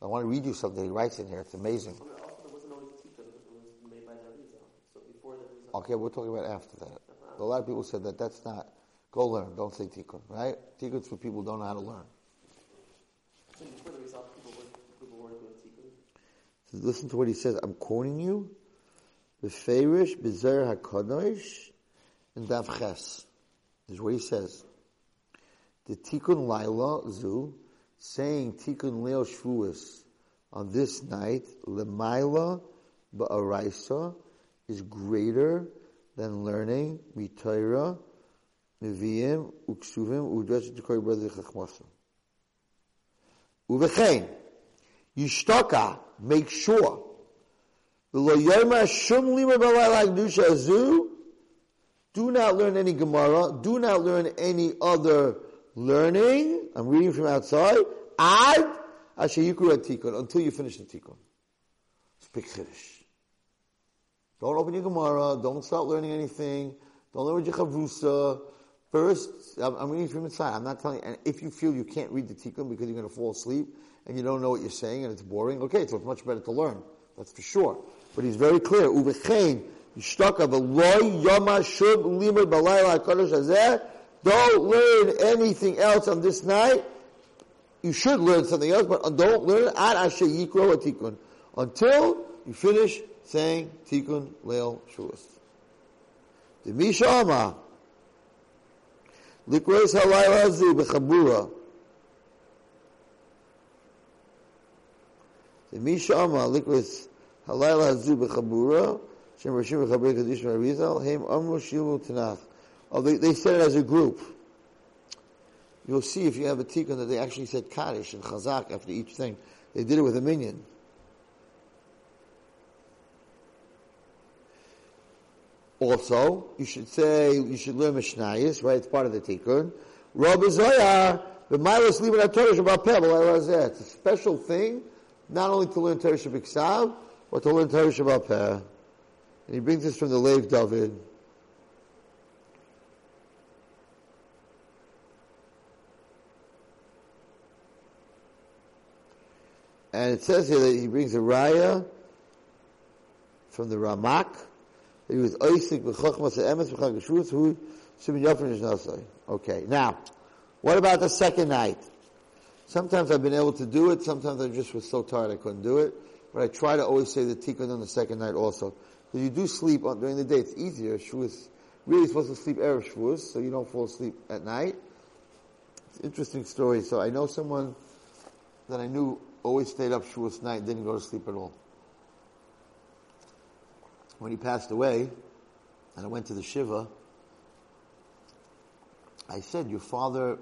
I want to read you something he writes in here, it's amazing. Also, there wasn't always tikkun, it was made by the Arizal. So before the Arizal. Okay, we're talking about after that. A lot of people said that that's not, go learn, don't say Tikkun, right? Tikkun's for people who don't know how to learn. So before the Arizal, people weren't, people weren't doing tikkun. So listen to what he says. I'm quoting you. Beferish Bezer HaKadosh and Dav Ches. This is what he says. The Tikkun Laila Zu, saying Tikkun Leil Shvuas on this night, Lemaila Ba'araisa, is greater than learning Mitayra, Nevi'im, Uksuvim, Udresh Dekoi Brother Chachmasa. Uvechein, Yishtaka, make sure. V'lo Yoma Shum Lima B'Laila Gdusha Zu, do not learn any Gemara. Do not learn any other learning. I'm reading from outside. Ad asher yikru tikkun until you finish the tikkun. Speak Kiddush. Don't open your Gemara. Don't start learning anything. Don't learn your Chavrusa. First, I'm, reading from inside. I'm not telling you. And if you feel you can't read the tikkun because you're going to fall asleep and you don't know what you're saying and it's boring, okay, so it's much better to learn. That's for sure. But he's very clear. Uvechein Yishtaka v'loy yama shub limud balayla hakadosh hazeh. Don't learn anything else on this night. You should learn something else, but don't learn ad asher yikro until you finish saying tikun leil shuas. The mishama likros halayla hazu b'chabura. The mishama likros halayla hazu b'chabura. Shem Rashim V'Chabri Kaddish Arizal, Haim Amru Shilu Tanakh. Oh, they, they said it as a group. You'll see if you have a tikkun that they actually said Kaddish and Chazak after each thing. They did it with a minyan. Also, you should say, you should learn Mishnayis, right? It's part of the tikkun. Rabbi Zoyar, the Milas Libra Torah Shabbat Peh, It's a special thing, not only to learn Torah Shabbat but to learn Torah Shabbat Peh. And he brings this from the Lev David. And it says here that he brings a raya from the Ramak. That he was emes who. Okay, now, what about the second night? Sometimes I've been able to do it, sometimes I just was so tired I couldn't do it, but I try to always say the tikkun on the second night also. Because you do sleep on, during the day, it's easier. Shavuos, really supposed to sleep Erev Shavuos, so you don't fall asleep at night. It's an interesting story. So I know someone that I knew always stayed up Shavuos night, didn't go to sleep at all. When he passed away, and I went to the Shiva, I said, your father,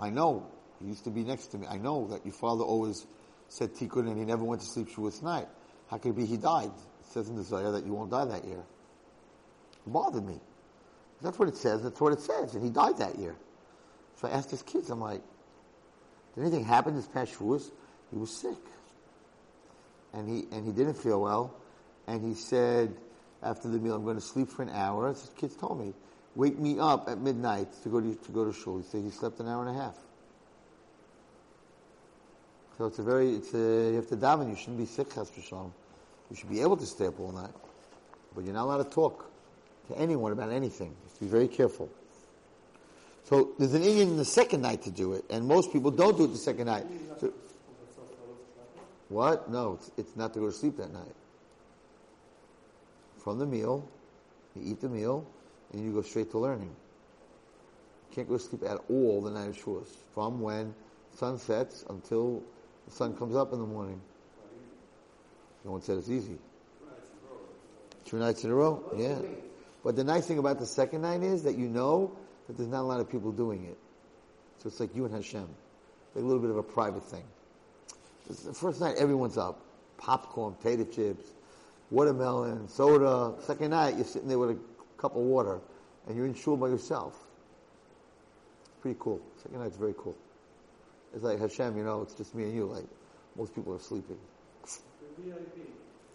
I know, he used to be next to me, I know that your father always said tikkun and he never went to sleep Shavuos night. How could it be he died? It says in the Zohar that you won't die that year. It bothered me. That's what it says. That's what it says. And he died that year. So I asked his kids, I'm like, did anything happen this past Shavuos? He was sick. And he, and he didn't feel well. And he said, after the meal, I'm going to sleep for an hour. His kids told me, wake me up at midnight to go to, to go to shul. He said he slept an hour and a half. So it's a very, it's a, you have to daven. You shouldn't be sick, Chas. You should be able to stay up all night. But you're not allowed to talk to anyone about anything. You have to be very careful. So there's an Indian in the second night to do it, and most people don't do it the second night. So, what? No, it's, it's not to go to sleep that night. From the meal, you eat the meal, and you go straight to learning. You can't go to sleep at all the night of Shavuos. From when sun sets until the sun comes up in the morning. No one said it's easy. Two nights in a row? Yeah. But the nice thing about the second night is that you know that there's not a lot of people doing it. So it's like you and Hashem. Like a little bit of a private thing. The first night, everyone's up. Popcorn, potato chips, watermelon, soda. Second night, you're sitting there with a cup of water, and you're in shul by yourself. Pretty cool. Second night's very cool. It's like Hashem, you know, it's just me and you. Like most people are sleeping.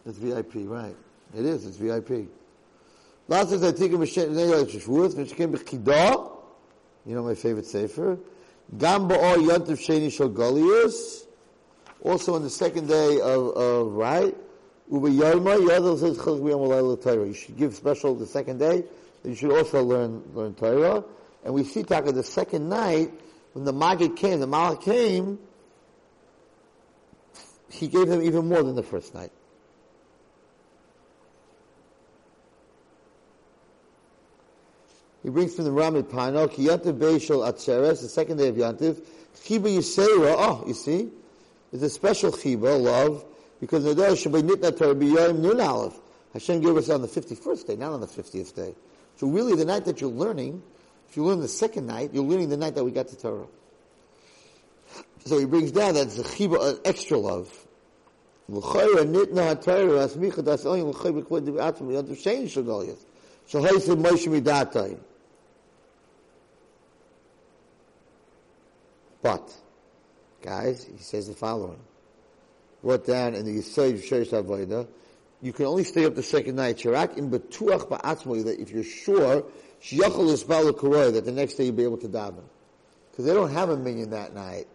It's VIP, right? It is. It's VIP. Last Lots of Zaytikim Shavuos, Mishkim B'chidah. You know my favorite sefer. Gam Ba'or Yontif Sheni Golius. Also on the second day of, of right. You should give special the second day. You should also learn, learn Torah. And we see Taka the second night, when the Magid came, the Malach came, he gave them even more than the first night. He brings from the Ramid Pano, Yantiv Beishal Atzeres, the second day of Yantiv, Chiba Yisera, oh, you see, it's a special Chiba, love, because the day Shabbat Nitna B'Yom Nun Aleph. Hashem gave us on the 51st day, not on the 50th day. So really the night that you're learning, if you learn the second night, you're learning the night that we got to Torah. So he brings down that it's a Chiba, an uh, extra love. So. But, guys, he says the following. Wrote down in the Yisrael Sherish Avodah, you can only stay up the second night. Shirak in betuach ba'atzmo, that if you're sure, shiyachal isbalu karoy, that the next day you'll be able to daven. Because they don't have a minyan that night,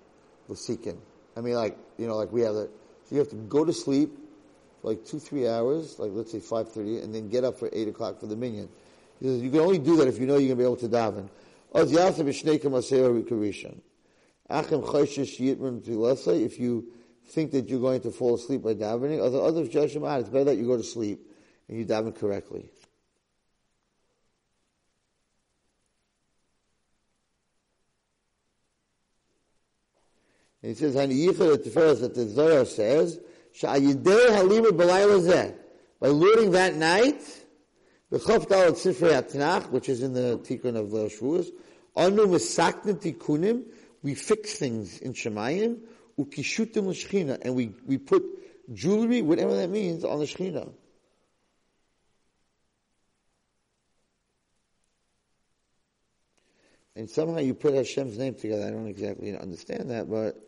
Lasikin. I mean, like, you know, like we have it. So you have to go to sleep for like two, three hours, like let's say 5.30, and then get up for 8 o'clock for the says, you can only do that if you know you're going to be able to daven. Oz yasa b'shnei kamasera if you think that you're going to fall asleep by davening, other others judge them out. It's better that you go to sleep and you daven correctly. And he says, "Hani yichad at Tiferes that the Zohar says. By learning that night, which is in the Tikkun of the Shavuos, we fix things in Shemayim, ukishutim l'shchina, and we, we put jewelry, whatever that means, on the Shechina. And somehow you put Hashem's name together. I don't exactly understand that, but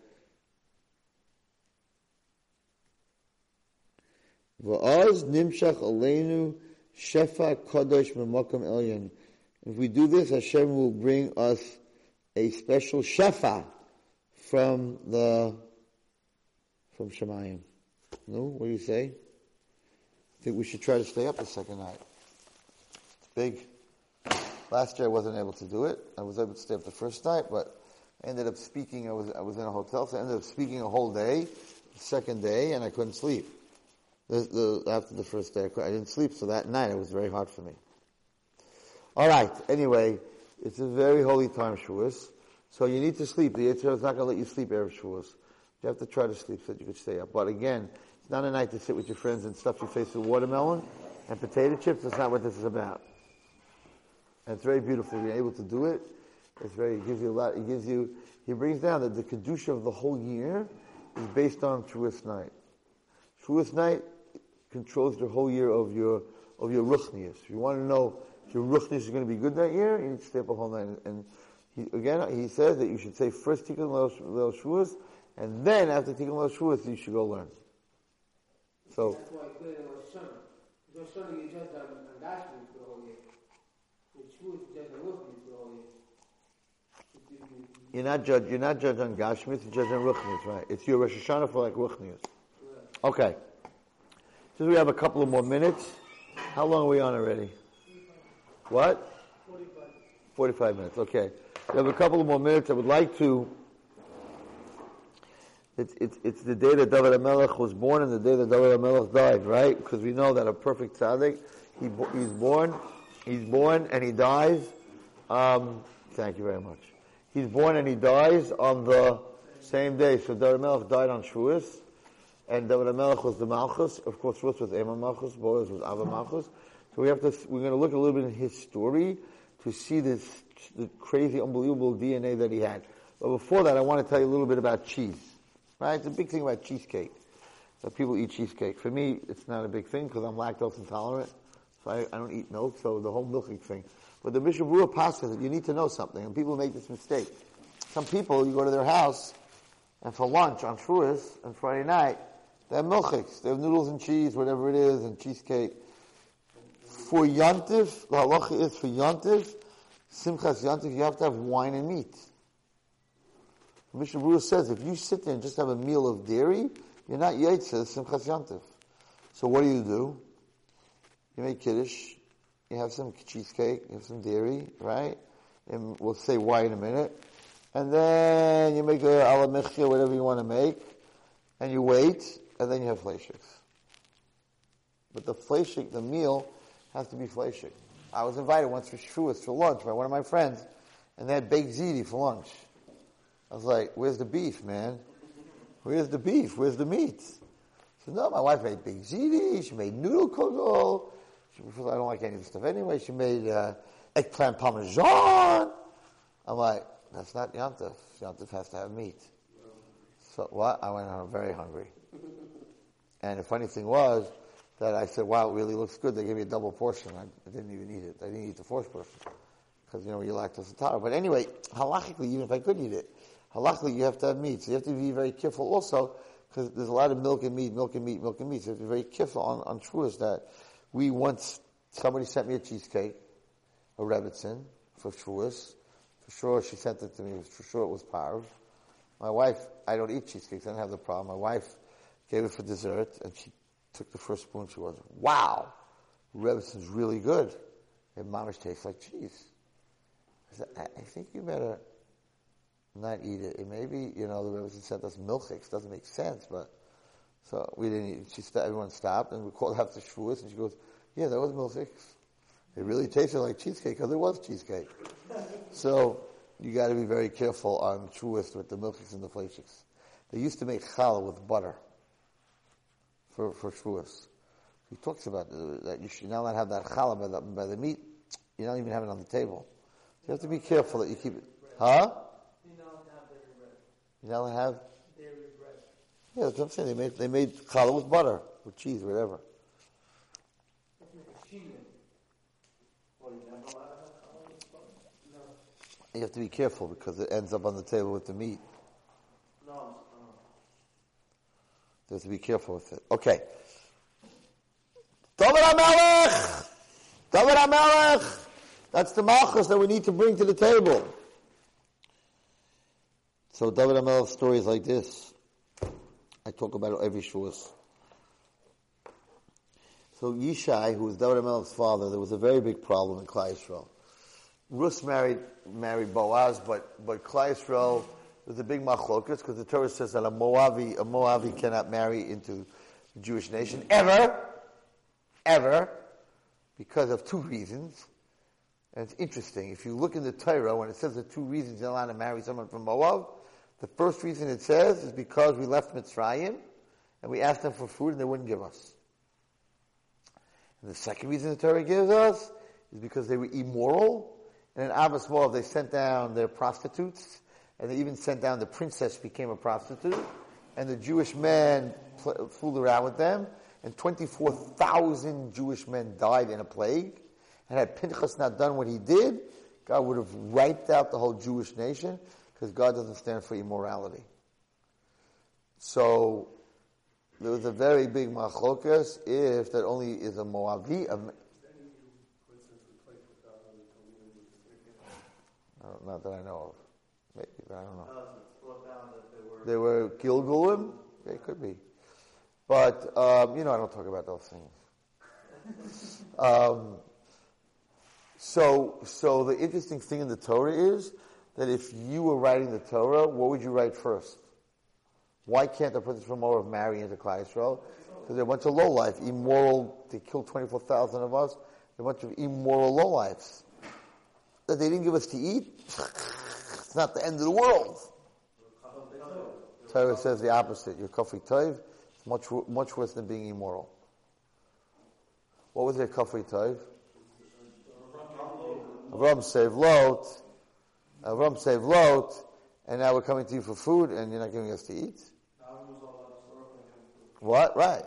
Va'az nimshach aleinu shefa kadosh memakam elyon. If we do this, Hashem will bring us a special shefa from the from Shemayim. No, what do you say? I think we should try to stay up the second night. It's big. Last year I wasn't able to do it. I was able to stay up the first night, but I ended up speaking. I was I was in a hotel, so I ended up speaking a whole day, second day, and I couldn't sleep. The, the, after the first day, I didn't sleep, so that night it was very hard for me. All right. Anyway, it's a very holy time, Shavuos. So you need to sleep. The Yitzhak is not going to let you sleep Erev Shavuos. You have to try to sleep so that you can stay up. But again, it's not a night to sit with your friends and stuff your face with watermelon and potato chips. That's not what this is about. And it's very beautiful. You're able to do it. It's very, it gives you a lot, it gives you, he brings down that the Kedusha of the whole year is based on Shavuos night. Shavuos night controls the whole year of your, of your ruchnius. If you want to know if your ruchnius is going to be good that year, you need to stay up a whole night. And he, again, he says that you should say first Tikkun Leil Shavuos, and then after Tikkun Leil Shavuos, you should go learn. So, That's why it's good in Rosh Hashanah. Rosh Hashanah, you just have an Gashmi for the whole year. With Shavuot, you just have Ruchni for the whole year. It gives you- you're not judged, you're not judged on Gashmis, you're judged on Ruchnius, right? It's your Rosh Hashanah for like Ruchnius. Okay. Since we have a couple of more minutes, how long are we on already? What? 45 minutes, okay. We have a couple more minutes. I would like to. It's, it's, it's the day that David HaMelech was born and the day that David HaMelech died, right? Because we know that a perfect tzaddik, he, he's born, he's born and he dies. Um, thank you very much. He's born and he dies on the same day. So David HaMelech died on Shavuos, and David HaMelech was the Malchus. Of course, Ruth was Emma Malchus, Boaz was Ava Malchus. So we have to, we're going to look a little bit in his story to see this, the crazy, unbelievable DNA that he had. But before that, I want to tell you a little bit about cheese. Right? It's a big thing about cheesecake. That people eat cheesecake. For me, it's not a big thing because I'm lactose intolerant. So I, I don't eat milk, so the whole milking thing. But the Bishop Rua passes it. You need to know something, and people make this mistake. Some people, you go to their house, and for lunch on Shavuos and Friday night, they have milchiks. They have noodles and cheese, whatever it is, and cheesecake. For Yantif, the halacha is for Yantif, Simchas Yantif, you have to have wine and meat. Mishnah says if you sit there and just have a meal of dairy, you're not Yitzah, Simchas Yantif. So what do you do? You make Kiddush, you have some cheesecake, you have some dairy, right? And we'll say why in a minute. And then you make a al hamichya, whatever you want to make, and you wait, and then you have fleishiks. But the fleishik, the meal, has to be fleishik. I was invited once for Shavuos for lunch by one of my friends, and they had baked ziti for lunch. I was like, where's the beef, man? Where's the beef? Where's the meat? She said, no, my wife made baked ziti, she made noodle kugel. She, I don't like any of the stuff anyway. She made uh, eggplant parmesan. I'm like, that's not Yantif. Yantif has to have meat. So what? I went home very hungry. And the funny thing was that I said, wow, it really looks good. They gave me a double portion. I, I didn't even eat it. I didn't eat the fourth portion. Because, you know, you're lactose intolerant. But anyway, halachically, even if I could eat it, halachically you have to have meat. So you have to be very careful also, because there's a lot of milk and meat, milk and meat, milk and meat. So you have to be very careful on, on Shavuos that we once, somebody sent me a cheesecake, a Rebbitzin, for Shavuos. For sure she sent it to me, for sure it was parv. My wife, I don't eat cheesecakes, I don't have the problem. My wife gave it for dessert, and she took the first spoon, she was, wow, Rebbitzin's really good. It mamish tastes like cheese. I said, I, I think you better not eat it. It maybe, you know, the Rebbitzin sent us milchiks, doesn't make sense, but, so we didn't eat, she st- everyone stopped, and we called after Shavuos, and she goes, yeah, that was milchiks. It really tasted like cheesecake, because it was cheesecake. so, you gotta be very careful on Shavuos with the milchiks and the fleishiks. They used to make challah with butter for, for Shavuos. He talks about uh, that you should not have that challah by the, by the meat. You don't even have it on the table. So you have to be careful that you keep it. Huh? You don't have dairy bread. You don't have? Dairy bread. Yeah, that's what I'm saying. They made they made challah with butter, with cheese, whatever. You have to be careful because it ends up on the table with the meat. No, You have to be careful with it. Okay. David HaMelech! David HaMelech! That's the malchus that we need to bring to the table. So David HaMelech's story is like this. I talk about it every Shavuos. So Yishai, who was David HaMelech's father, there was a very big problem in Klal Yisrael. Rus married married Boaz, but but Klal Yisrael was a big machlokas because the Torah says that a Moavi a Moavi cannot marry into the Jewish nation ever, ever, because of two reasons. And it's interesting if you look in the Torah when it says the two reasons you're allowed to marry someone from Moab. The first reason it says is because we left Mitzrayim and we asked them for food and they wouldn't give us. And the second reason the Torah gives us is because they were immoral. And in Abbas Moab, they sent down their prostitutes, and they even sent down the princess became a prostitute. And the Jewish men pl- fooled around with them, and 24,000 Jewish men died in a plague. And had Pinchas not done what he did, God would have wiped out the whole Jewish nation, because God doesn't stand for immorality. So, there was a very big machlokas if that only is a Moavi, a, Uh, not that I know of. I don't know. so it's found they were. Gilgulim? They could be. But, um, you know, I don't talk about those things. um, so, so the interesting thing in the Torah is that if you were writing the Torah, what would you write first? Why can't I put this from more of marrying into Yisrael? Because they're a bunch of lowlife, immoral, they killed 24,000 of us, they're a bunch of immoral low lowlifes. That they didn't give us to eat, not the end of the world. Torah says the opposite. Your kafri toiv, it's much, much worse than being immoral. What was their kafri toiv? Avram saved Lot. Avram saved Lot, and now we're coming to you for food, and you're not giving us to eat. What? Right.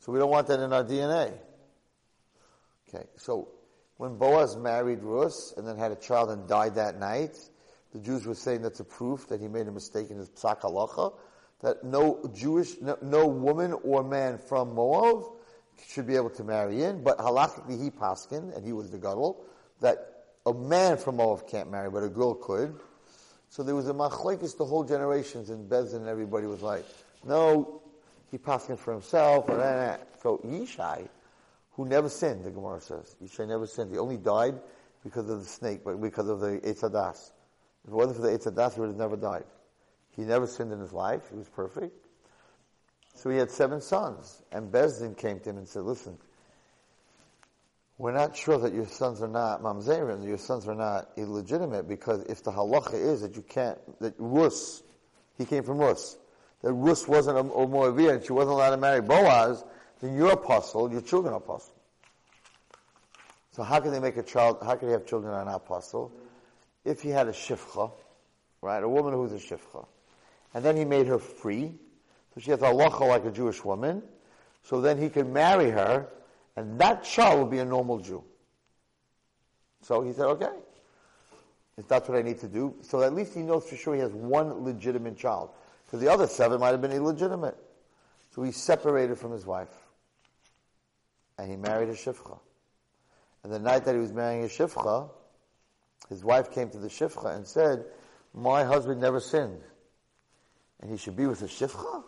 So we don't want that in our DNA. Okay. So when Boaz married Rus and then had a child and died that night, the Jews were saying that's a proof that he made a mistake in his psak halacha, that no Jewish, no, no, woman or man from Moab should be able to marry in, but halachically he paskin, and he was the gadol, that a man from Moab can't marry, but a girl could. So there was a machlekes the whole generations, and Bezin and everybody was like, no, he paskin for himself, and then, so Yishai, who never sinned, the Gemara says, Yishai never sinned, he only died because of the snake, but because of the Eitzadas. If it wasn't for the Eitzadas, he would have never died. He never sinned in his life, he was perfect. So he had seven sons, and Bezdin came to him and said, listen, we're not sure that your sons are not mamzerim, your sons are not illegitimate, because if the halacha is that you can't, that Rus, he came from Rus, that Rus wasn't a, a Moavir and she wasn't allowed to marry Boaz, then you're apostle, your children are apostle. So how can they make a child, how can they have children that are not apostle? If he had a shifcha, right, a woman who's a shifcha, and then he made her free, so she has halacha like a Jewish woman, so then he could marry her, and that child will be a normal Jew. So he said, okay. If that's what I need to do, so at least he knows for sure he has one legitimate child. Because the other seven might have been illegitimate. So he separated from his wife. And he married a shifcha. And the night that he was marrying a shifcha, his wife came to the shifcha and said, my husband never sinned. And he should be with a shifcha?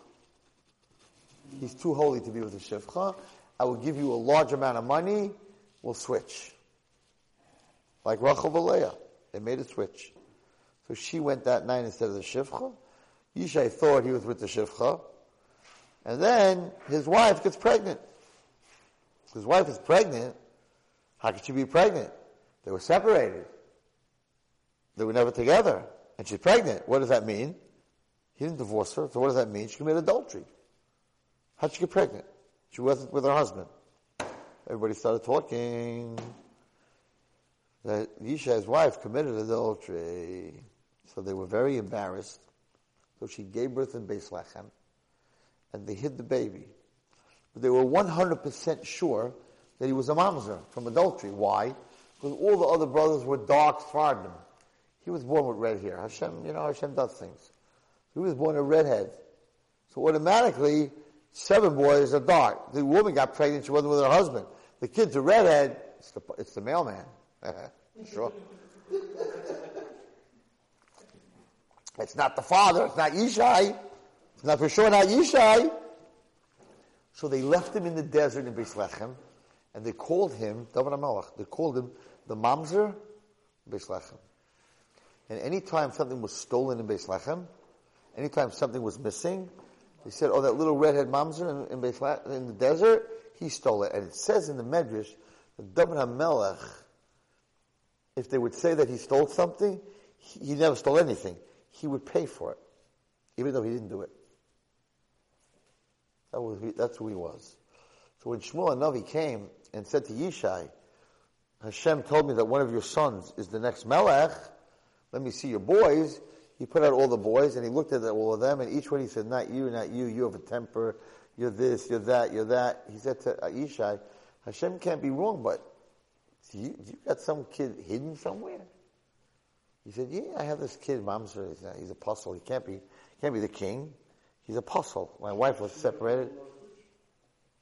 He's too holy to be with a shifcha. I will give you a large amount of money, we'll switch. Like Rachel Valea. They made a switch. So she went that night instead of the Shifcha. Yishai thought he was with the Shifcha. And then his wife gets pregnant. His wife is pregnant. How could she be pregnant? They were separated. They were never together. And she's pregnant. What does that mean? He didn't divorce her. So what does that mean? She committed adultery. How'd she get pregnant? She wasn't with her husband. Everybody started talking that Yishai's wife committed adultery. So they were very embarrassed. So she gave birth in Beis Lechem, and they hid the baby. But they were 100% sure that he was a mamzer from adultery. Why? Because all the other brothers were dark Sephardim. He was born with red hair. Hashem, you know, Hashem does things. He was born a redhead. So automatically, seven boys are dark. The woman got pregnant, she wasn't with her husband. The kid's a redhead, it's the, it's the mailman. sure. It's not the father, it's not Yishai. It's not for sure not Yishai. So they left him in the desert in Beis Lechem, and they called him, David HaMelech, they called him the Mamzer Beis Lechem. And anytime something was stolen in Beis Lechem, anytime something was missing, they said, oh, that little redhead mamzer in, in, Beis Le- in the desert, he stole it. And it says in the Medrash that David HaMelech, if they would say that he stole something, he, he never stole anything. He would pay for it, even though he didn't do it. That was, that's who he was. So when Shmuel Navi came and said to Yishai, Hashem told me that one of your sons is the next Melech, let me see your boys. He put out all the boys and he looked at all of them and each one he said, not you, not you, you have a temper, you're this, you're that, you're that. He said to Yishai, Hashem can't be wrong, but you, you got some kid hidden somewhere? He said, yeah, I have this kid, mom's, he's, a, apostle, he can't be, can't be the king. He's an apostle. My wife was separated.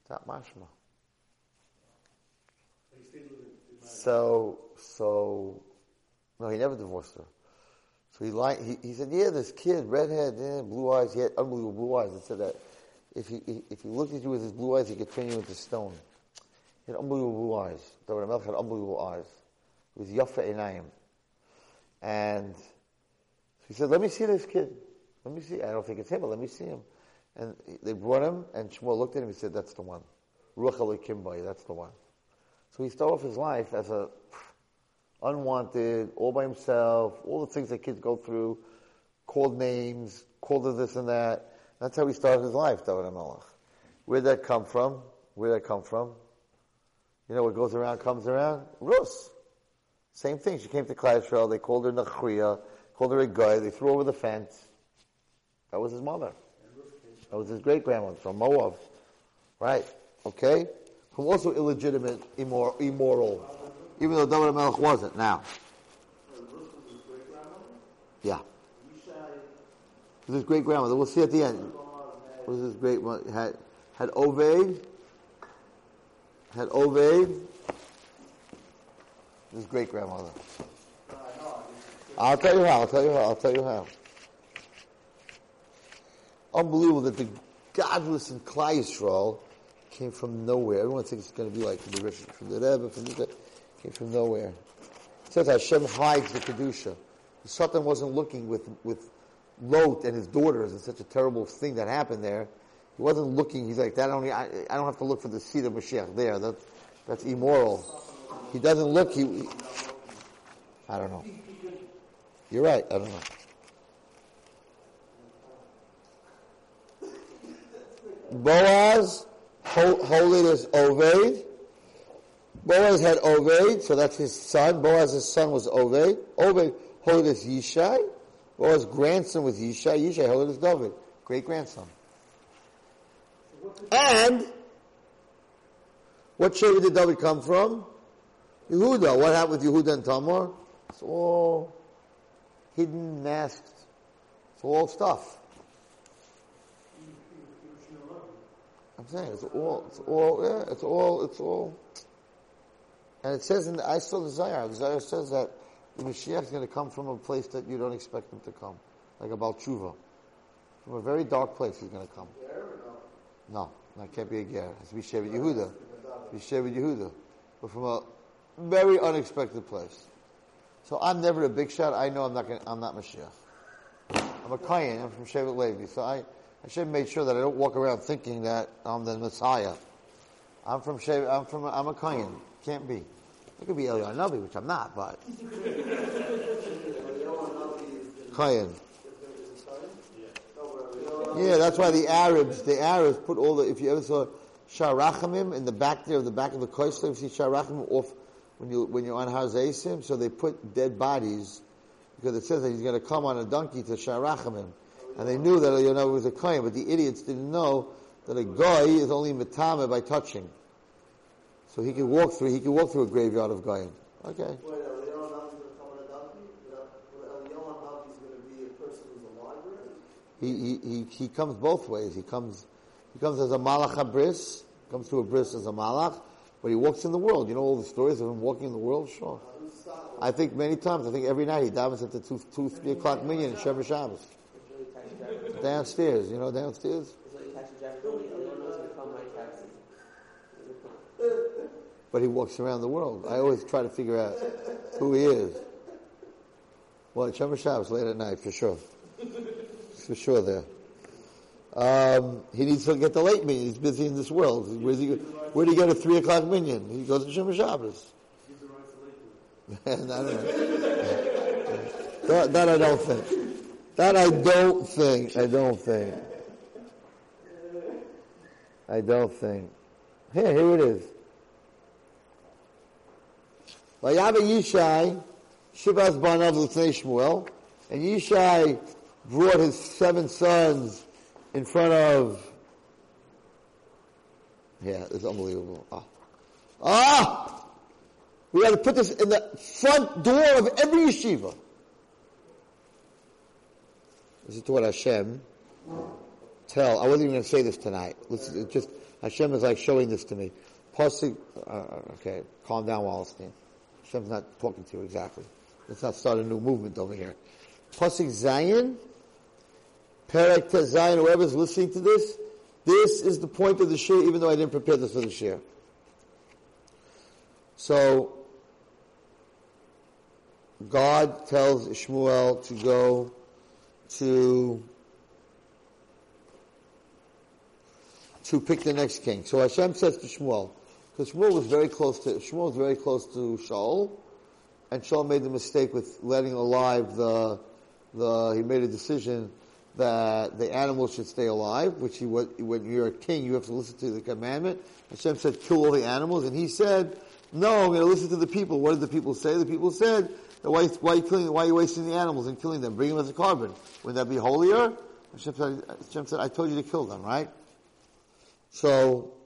Not mashma. So, so, no, he never divorced her. So he lied, he, he said, yeah, this kid, redhead, yeah, blue eyes, he had unbelievable blue eyes. He said that if he, if he looked at you with his blue eyes, he could turn you into stone. He had unbelievable blue eyes. David Melch had unbelievable eyes. It was Yafa Einayim. And he said, let me see this kid. Let me see. I don't think it's him, but let me see him. And they brought him, and Shmuel looked at him. He said, "That's the one, Ruach Elokim That's the one." So he started off his life as a unwanted, all by himself, all the things that kids go through, called names, called to this and that. That's how he started his life, David HaMelech. Where'd that come from? Where'd that come from? You know what goes around comes around? Rus. Same thing. She came to Klal Yisrael. They called her Nachriya, called her a guy. They threw over the fence. That was his mother. That was his great grandmother from Moab. Right. Okay? From also illegitimate, immoral, immoral. Even though David Melech wasn't. Now. Yeah. Was his great grandmother. We'll see at the end. Was his great had had Oved. Had Oved. His great grandmother. I'll tell you how. I'll tell you how. I'll tell you how unbelievable that the godless in Klal Yisrael came from nowhere. Everyone thinks it's going to be like from the Rebbe, from the came from nowhere. It says Hashem hides the kedusha. The Satan wasn't looking with with Lot and his daughters and such a terrible thing that happened there. He wasn't looking. He's like that. Only I, I don't have to look for the seed of Mashiach there. That that's immoral. He doesn't look. He, he I don't know. You're right. I don't know. Boaz, holiness Oved. Boaz had Oved, so that's his son. Boaz's son was Oved. Oved, holiness Yishai. Boaz's grandson was Yishai. Yishai, holiness David. Great grandson. And, what Sheva did David come from? Yehuda. What happened with Yehuda and Tamar? It's all hidden, masked. It's all stuff. I'm saying it's all, it's all, yeah, it's all, it's all. And it says in the, I saw the Zayar. The Zayar says that the Mashiach is going to come from a place that you don't expect him to come, like a Balchuva. From a very dark place he's going to come. No, that can't be a ger. It has to be Shevet Yehuda. Be Shevet Yehuda, but from a very unexpected place. So I'm never a big shot. I know I'm not. Gonna, I'm not Mashiach. I'm a Kayan. I'm from Shevet Levi. So I, I should make sure that I don't walk around thinking that I'm the Messiah. I'm from Shev, I'm from, I'm a Kohen. Can't be. It could be Eliyahu Navi, which I'm not, but. Kohen. Yeah, that's why the Arabs, the Arabs put all the, if you ever saw Sharachamim in the back there, of the back of the you see Sharachamim off when you, when you're on Hazaisim, so they put dead bodies, because it says that he's going to come on a donkey to Sharachamim. And they knew that Eliyahu was a kohen, but the idiots didn't know that a guy is only metame by touching. So he could walk through. He could walk through a graveyard of goyim. Okay. He, he, he, he comes both ways. He comes, he comes as a malach abris, comes through a bris as a malach, but he walks in the world. You know all the stories of him walking in the world? Sure. I think many times, I think every night he davens at the two, two, three o'clock minyan in Shabbos. Downstairs, you know, downstairs. But he walks around the world. I always try to figure out who he is. Well, Shomer Shabbos late at night, for sure. For sure there. Um, he needs to get the late minyan. He's busy in this world. Where's he, where do you get a three o'clock minyan? He goes to Shomer Shabbos. that, that I don't think. That I don't think. I don't think. I don't think. Here, here it is. Vayava Yishai, Shivas Banav L'fnei Shmuel, and Yishai brought his seven sons in front of. Yeah, it's unbelievable. Ah, ah! We got to put this in the front door of every yeshiva. This is to what Hashem tell. I wasn't even going to say this tonight. Listen, just Hashem is like showing this to me. Pasuk. Uh, okay, calm down, Wallerstein. Hashem's not talking to you exactly. Let's not start a new movement over here. Pasuk Zion, Perek Zion. Whoever's listening to this, this is the point of the share. Even though I didn't prepare this for the share. So God tells Shmuel to go to to pick the next king. So Hashem says to Shmuel, because Shmuel was very close to Shmuel was very close to Shaul, and Shaul made the mistake with letting alive the the he made a decision that the animals should stay alive, which he when you're a king you have to listen to the commandment. Hashem said kill all the animals, and he said no, I'm going to listen to the people. What did the people say? The people said why, why are you killing? Why are you wasting the animals and killing them? Bring them as a korban. Wouldn't that be holier? Hashem said, Hashem said, I told you to kill them, right? So,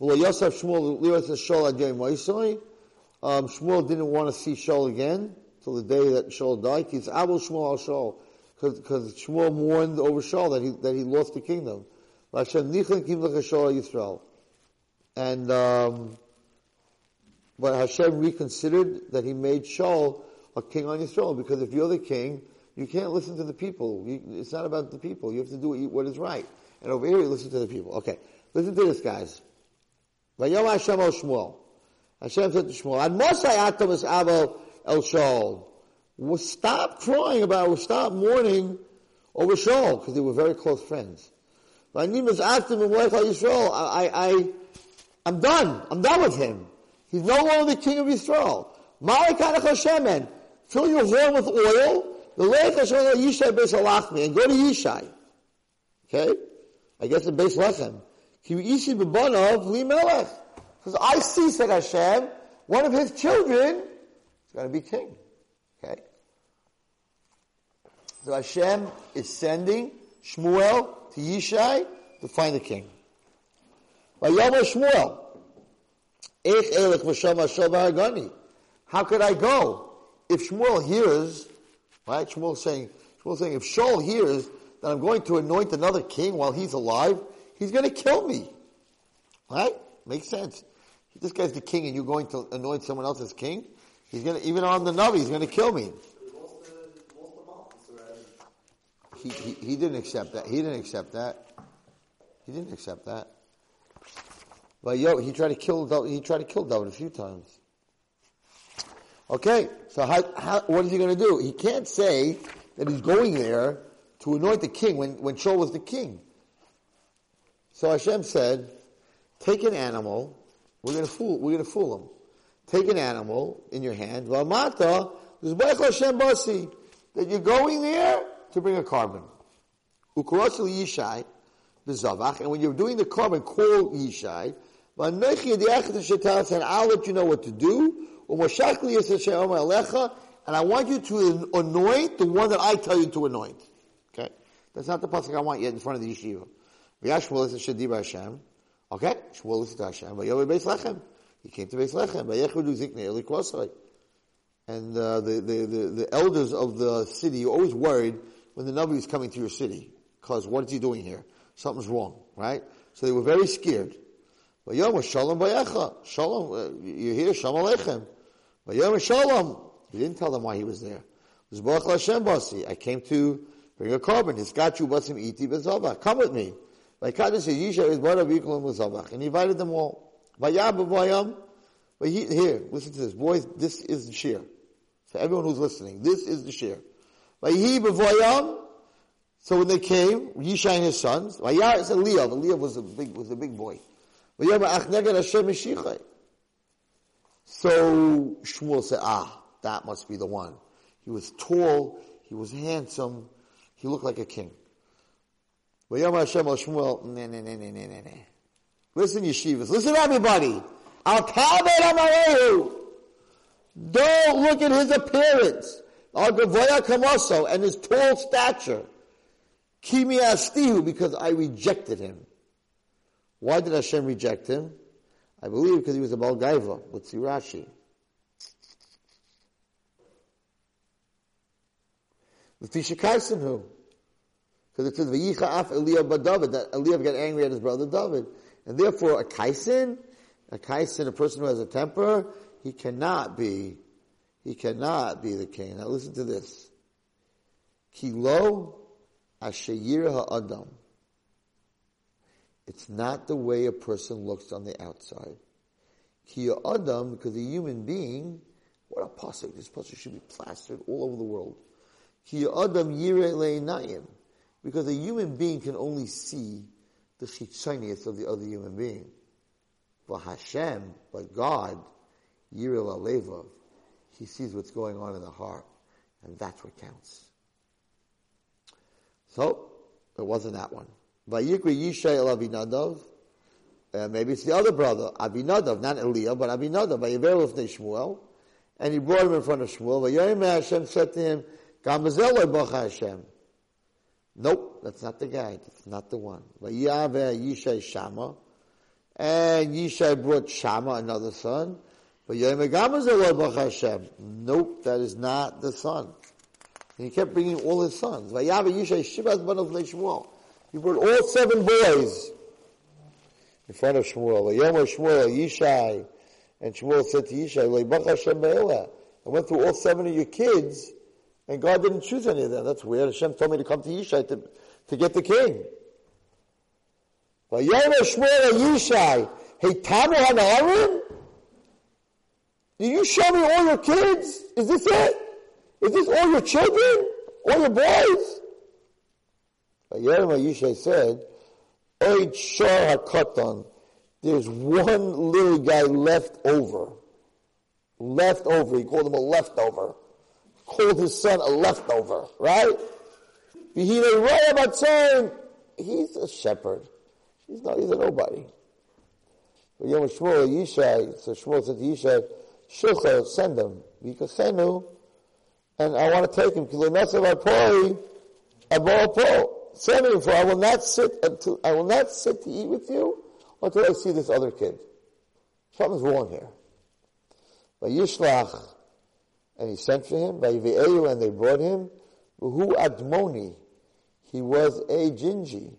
well, Yosef Shmuel, Shmuel um, Shmuel didn't want to see Shaul again till the day that Shaul died. He's Abel Shmuel al Shaul. Because Shmuel mourned over Shaul that he, that he lost the kingdom. And, um, but Hashem reconsidered that he made Shaul a king on Yisrael because if you're the king, you can't listen to the people. You, it's not about the people. You have to do what is right. And over here, you listen to the people. Okay, listen to this, guys. Vayom Hashem el Shmuel. Hashem said to Shmuel, "Ad Mosai Atamas Abel el Shaul." Well, stop crying about, stop mourning over Shaul because they were very close friends. I, I, I, I'm done. I'm done with him. He's no longer the king of Yisrael. Malikanach Hashemen. Fill your horn with oil. The Leich Hashem Yishai Beis Alachmi. And go to Yishai. Okay? I guess in Beis Lechem. Ki Yishi B'banov Li Melech. Because I see, said Hashem, one of his children is going to be king. Okay? So Hashem is sending Shmuel to Yishai to find the king. Vayom Shmuel. How could I go? If Shmuel hears, right? Shmuel saying, Shmuel saying, if Shaul hears that I'm going to anoint another king while he's alive, he's going to kill me. Right? Makes sense. This guy's the king and you're going to anoint someone else as king? He's going to, even on the Navi, he's going to kill me. He, he, he didn't accept that. He didn't accept that. He didn't accept that. But yo, he tried to kill he tried to kill David a few times. Okay, so how, how, what is he going to do? He can't say that he's going there to anoint the king when, when Shaul was the king. So Hashem said, take an animal, we're going to fool, we're to fool him. Take an animal in your hand, V'amata, Hashem basi, that you're going there to bring a korban. Ukurasul Yishai, and when you're doing the korban, call Yishai, and I'll let you know what to do. And I want you to anoint the one that I tell you to anoint. Okay? That's not the pasuk I want yet in front of the yeshiva. Shmuel is Shadib Hashem. Okay? Shmuel is to Hashem. Beis Lechem. He came to Beis Lechem. And uh, the, the, the, the elders of the city are always worried when the Navi is coming to your city. Because what is he doing here? Something's wrong, right? So they were very scared. Vayom Shalom Bayecha. Shalom, uh, you hear Shalom Aleichem. Vayom Shalom. He didn't tell them why he was there. I came to bring a korban. You basim iti bezavach. Come with me. Vaykadosh Yisha is barav yikulim bezavach. And he invited them all. Vayab Vayam. But here, listen to this. Boys, this is the share. For everyone who's listening, this is the share. Vayhi Vayam. So when they came, Yishai and his sons, Vayar is Eliyav. Eliyav was a big, was a big boy. So Shmuel said, ah, that must be the one. He was tall, he was handsome, he looked like a king. Listen, yeshivas, listen everybody. Don't look at his appearance. And his tall stature. Kimi Astihu, because I rejected him. Why did Hashem reject him? I believe because he was a Balgaiva. Let's see Rashi. Lefisha Kaisin who? Because it says V'yicha af Eliyav David that Eliyav got angry at his brother David, and therefore a Kaisin, a Kaisin, a person who has a temper, he cannot be, he cannot be the king. Now listen to this. Kilo Ashayir Ha'adam. It's not the way a person looks on the outside. Ki Adam, because a human being, what a pasuk. This pasuk should be plastered all over the world. Ki adam yire le'inayim. Because a human being can only see the chitzonius of the other human being. But Hashem, but God, yire la'levav, he sees what's going on in the heart. And that's what counts. So, it wasn't that one. Vayikri Yishai el maybe it's the other brother, Avinadav, not Eliyav, but Avinadav, Vayiver Lefnei Shmuel, and he brought him in front of Shmuel. Vayoyim Hashem said to him, Gamazeloi Bach Hashem. Nope, that's not the guy. That's not the one. Vayave Yishai Shama, and Yishai brought Shama, another son. Gamazeloi Bach Hashem. Nope, that is not the son. And he kept bringing all his sons. Vayave Yishai Shibaz Banav Shmuel. He brought all seven boys in front of Shmuel. Vayomer Shmuel Yishai. And Shmuel said to Yishai, Hashem. I went through all seven of your kids, and God didn't choose any of them. That's weird. Hashem told me to come to Yishai to, to get the king. Did you show me all your kids? Is this it? Is this all your children? All your boys? Yishai said, Oid Shor HaKatan, there's one little guy left over. Left over. He called him a leftover. Called his son a leftover, right? He's a shepherd. He's not, he's a nobody. But Yom Shmuel Yishai, so Shmuel said to Yishai, Shulcha, send him. Because and I want to take him. Because I must have poi I bought poor. Send him for I will not sit until I will not sit to eat with you until I see this other kid. Something's wrong here. By Yishlach, and he sent for him. And they brought him. Who Admoni, he was a gingy.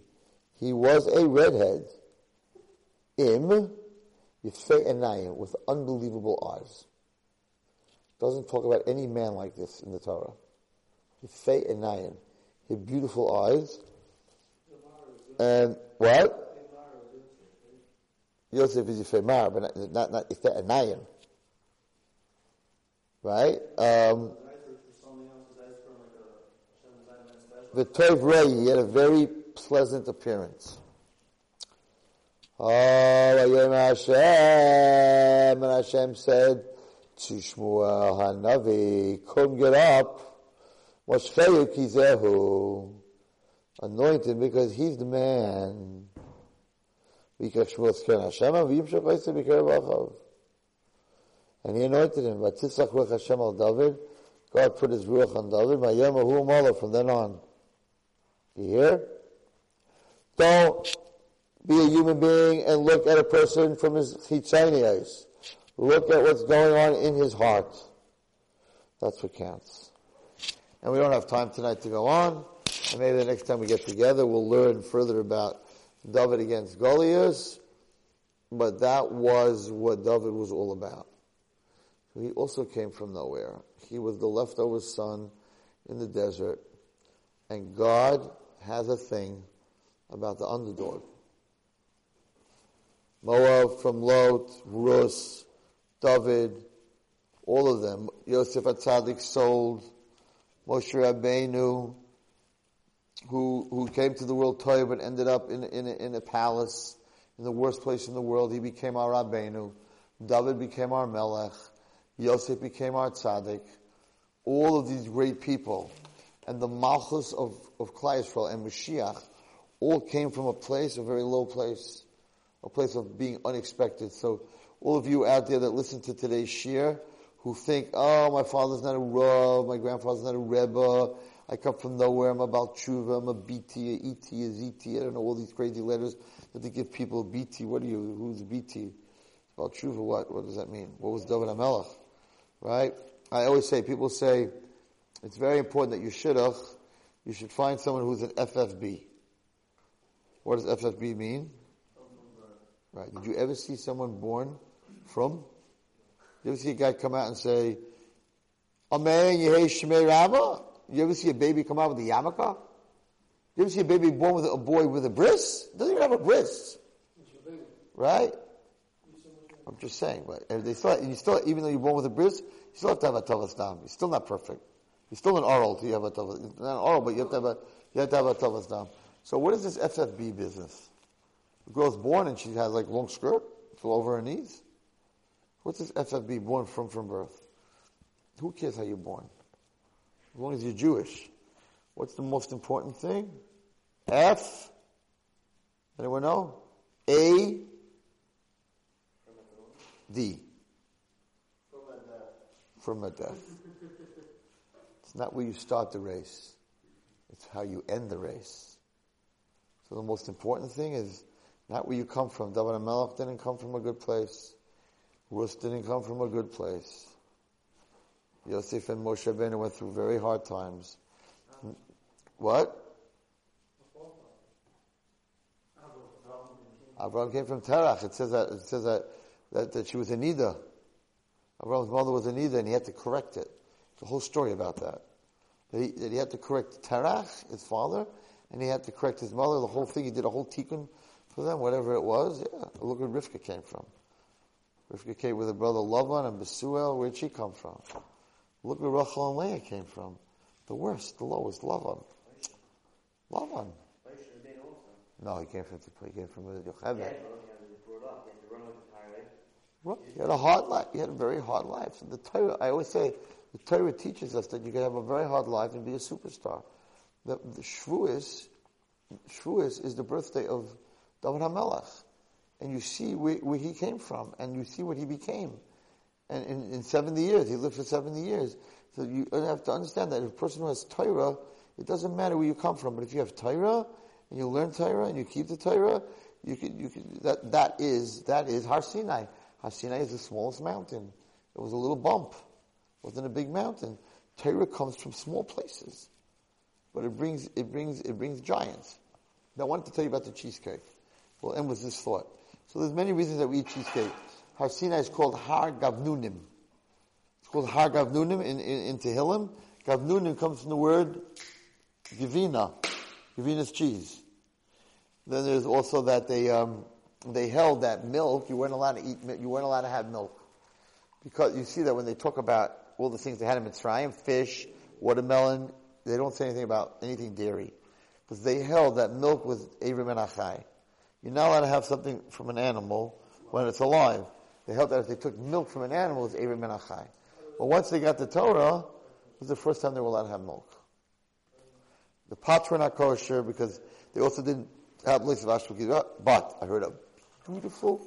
He was a redhead. Im, Yifei Enayim, with unbelievable eyes. Doesn't talk about any man like this in the Torah. Yifei Enayim. He had beautiful eyes. And what? Yosef is Yifemar, but not, not, not Yifei Enayim. Right? Um, the Tov Rei, he had a very pleasant appearance. Oh, Hashem, and Hashem said to Shmuel Hanavi, come get up. Moshfeu kizehu. Anointed because he's the man. Because Shmuel's Keren Hashem, and v'yimshach oisem b'keren b'achav. And he anointed him. V'titzach ruach Hashem al David. God put his ruach on David. Ma'yem ahu mala from then on. You hear? Don't be a human being and look at a person from his chitzonius. Look at what's going on in his heart. That's what counts. And we don't have time tonight to go on. And maybe the next time we get together, we'll learn further about David against Goliath. But that was what David was all about. He also came from nowhere. He was the leftover son in the desert. And God has a thing about the underdog. Moab from Lot, Rus, David, all of them. Yosef Atzadik sold. Moshe Rabbeinu, who, who came to the world toy but ended up in, in, in a palace, in the worst place in the world. He became our Rabbeinu. David became our Melech. Yosef became our Tzaddik. All of these great people. And the Malchus of, of Klal Yisrael and Mashiach all came from a place, a very low place, a place of being unexpected. So all of you out there that listen to today's shiur, who think, oh, my father's not a Rav, my grandfather's not a Rebbe, I come from nowhere, I'm a Balchuva, I'm a BT, a ET, a ZT, I don't know, all these crazy letters that they give people, BT, what are you, who's BT? Balchuva, what? What does that mean? What was David HaMelech? Right? I always say, people say, it's very important that you should you should find someone who's an FFB. What does FFB mean? Right. Did you ever see someone born from Did you ever see a guy come out and say, Amen, Yehei Shemei Rabba? You ever see a baby come out with a yarmulke? You ever see a baby born with a boy with a bris? Doesn't even have a bris. Right? I'm just saying, but they still, you still, even though you're born with a bris, you still have to have a tavastam. You're still not perfect. You're still an oral you have a tavas. Not an oral, but you have to have a, you have to have a tavas down. So what is this FFB business? The girl's born and she has like long skirt, all over her knees. What's this FFB born from from birth? Who cares how you're born? As long as you're Jewish. What's the most important thing? F. Anyone know? A. D. From a death. It's not where you start the race. It's how you end the race. So the most important thing is not where you come from. David Melech didn't come from a good place. Rus didn't come from a good place. Yosef and Moshe Rabbeinu went through very hard times. What? Abraham came from Terach. It says that it says that that, that she was a nida. Abraham's mother was a nida, and he had to correct it. The whole story about that. That he, that he had to correct Terach, his father, and he had to correct his mother. The whole thing. He did a whole tikkun for them, whatever it was. Yeah, look where Rivka came from. Rivka came with her brother Lavan and Besuel. Where'd she come from? Look where Rachel and Leah came from. The worst, the lowest, Lavan. Lavan. Why should have been also? No, he came from he came from Yocheved. Yeah, but he had to grow up. He had to run with the tire, right? Well, he had a hard life. He had a very hard life. The Torah, I always say, the Torah teaches us that you can have a very hard life and be a superstar. The, the Shavuos, Shavuos is the birthday of David HaMelech. And you see where, where he came from, and you see what he became. And in, in 70 years, he lived for 70 years. So you have to understand that if a person who has Torah, it doesn't matter where you come from, but if you have Torah, and you learn Torah, and you keep the Torah, you can, you can, that, that is, that is Har Sinai. Har Sinai is the smallest mountain. It was a little bump. It wasn't a big mountain. Torah comes from small places. But it brings, it brings, it brings giants. Now I wanted to tell you about the cheesecake. We'll end with this thought. So there's many reasons that we eat cheesecake. Har Sinai is called Har Gavnunim. It's called Har Gavnunim in, in, in Tehillim. Gavnunim comes from the word Givina. Givina is cheese. Then there's also that they, um, they held that milk, you weren't allowed to eat, you weren't allowed to have milk. Because you see that when they talk about all the things they had in Mitzrayim, fish, watermelon, they don't say anything about anything dairy. Because they held that milk was Ever Min HaChai. You're not allowed to have something from an animal when it's alive. They held that if they took milk from an animal, it's Ever Min HaChai. But once they got the Torah, it was the first time they were allowed to have milk. The pots were not kosher because they also didn't have lists of ashtukizah. But I heard a beautiful,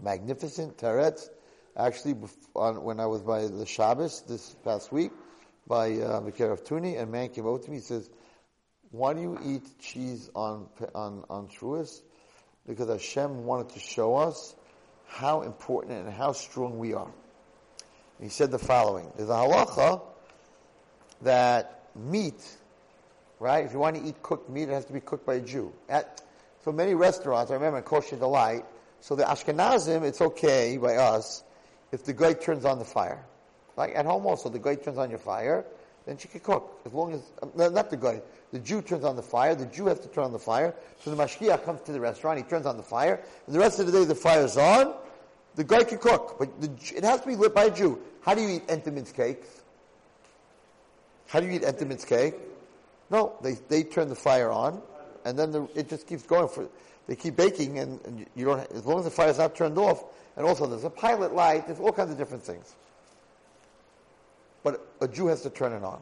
magnificent teretz. Actually, on, when I was by the Shabbos this past week, by uh, of Tuni, a man came over to me. He says, "Why do you eat cheese on on on Shavuos? Because Hashem wanted to show us how important and how strong we are." And he said the following: There's a halacha that meat right? If you want to eat cooked meat, it has to be cooked by a Jew. At so many restaurants, I remember in Kosher Delight, so the Ashkenazim, it's okay by us if the guy turns on the fire. Like at home also, the guy turns on your fire, then she can cook. As long as, uh, not the guy, the Jew turns on the fire, the Jew has to turn on the fire, so the Mashkiach comes to the restaurant, he turns on the fire, and the rest of the day the fire's on, the guy can cook, but the, it has to be lit by a Jew. How do you eat Entenmann's cakes? How do you eat Entenmann's cake? No, they, they turn the fire on, and then the, it just keeps going for, they keep baking, and, and you don't, as long as the fire's not turned off, and also there's a pilot light, there's all kinds of different things. But a Jew has to turn it on.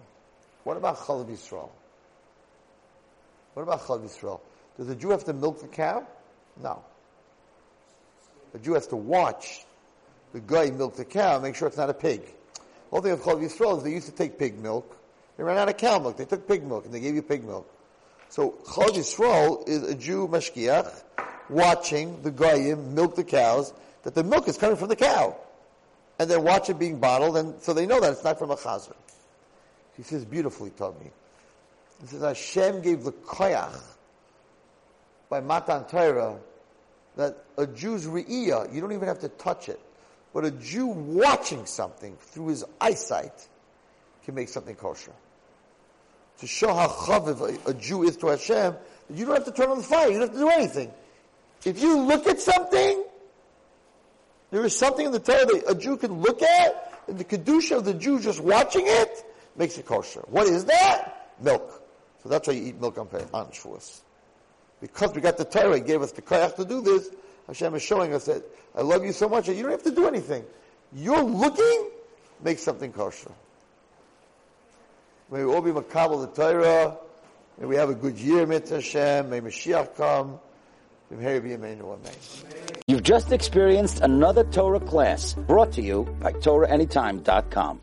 What about Chalav Yisrael? What about Chalav Yisrael? Does a Jew have to milk the cow? No. A Jew has to watch the guy milk the cow, make sure it's not a pig. The whole thing of Chalav Yisrael is they used to take pig milk, they ran out of cow milk. They took pig milk and they gave you pig milk. So Chal Yisrael is a Jew mashkiach watching the goyim milk the cows. That the milk is coming from the cow, and then watch it being bottled, and so they know that it's not from a chazer. He says beautifully, Tommy. He says Hashem gave the koyach by Matan Torah that a Jew's re'iyah, you don't even have to touch it, but a Jew watching something through his eyesight can make something kosher to show how chaviv a, a Jew is to Hashem, that you don't have to turn on the fire, you don't have to do anything. If you look at something, there is something in the Torah that a Jew can look at, and the kedusha of the Jew just watching it, makes it kosher. What is that? Milk. So that's why you eat milk on, on Shavuos. Because we got the Torah, He gave us the koyach to do this, Hashem is showing us that I love you so much that you don't have to do anything. You're looking, make something kosher. May we all be makabel the Torah. May we have a good year, Mitzvah Hashem. May Mashiach come. You've just experienced another Torah class brought to you by TorahAnytime.com.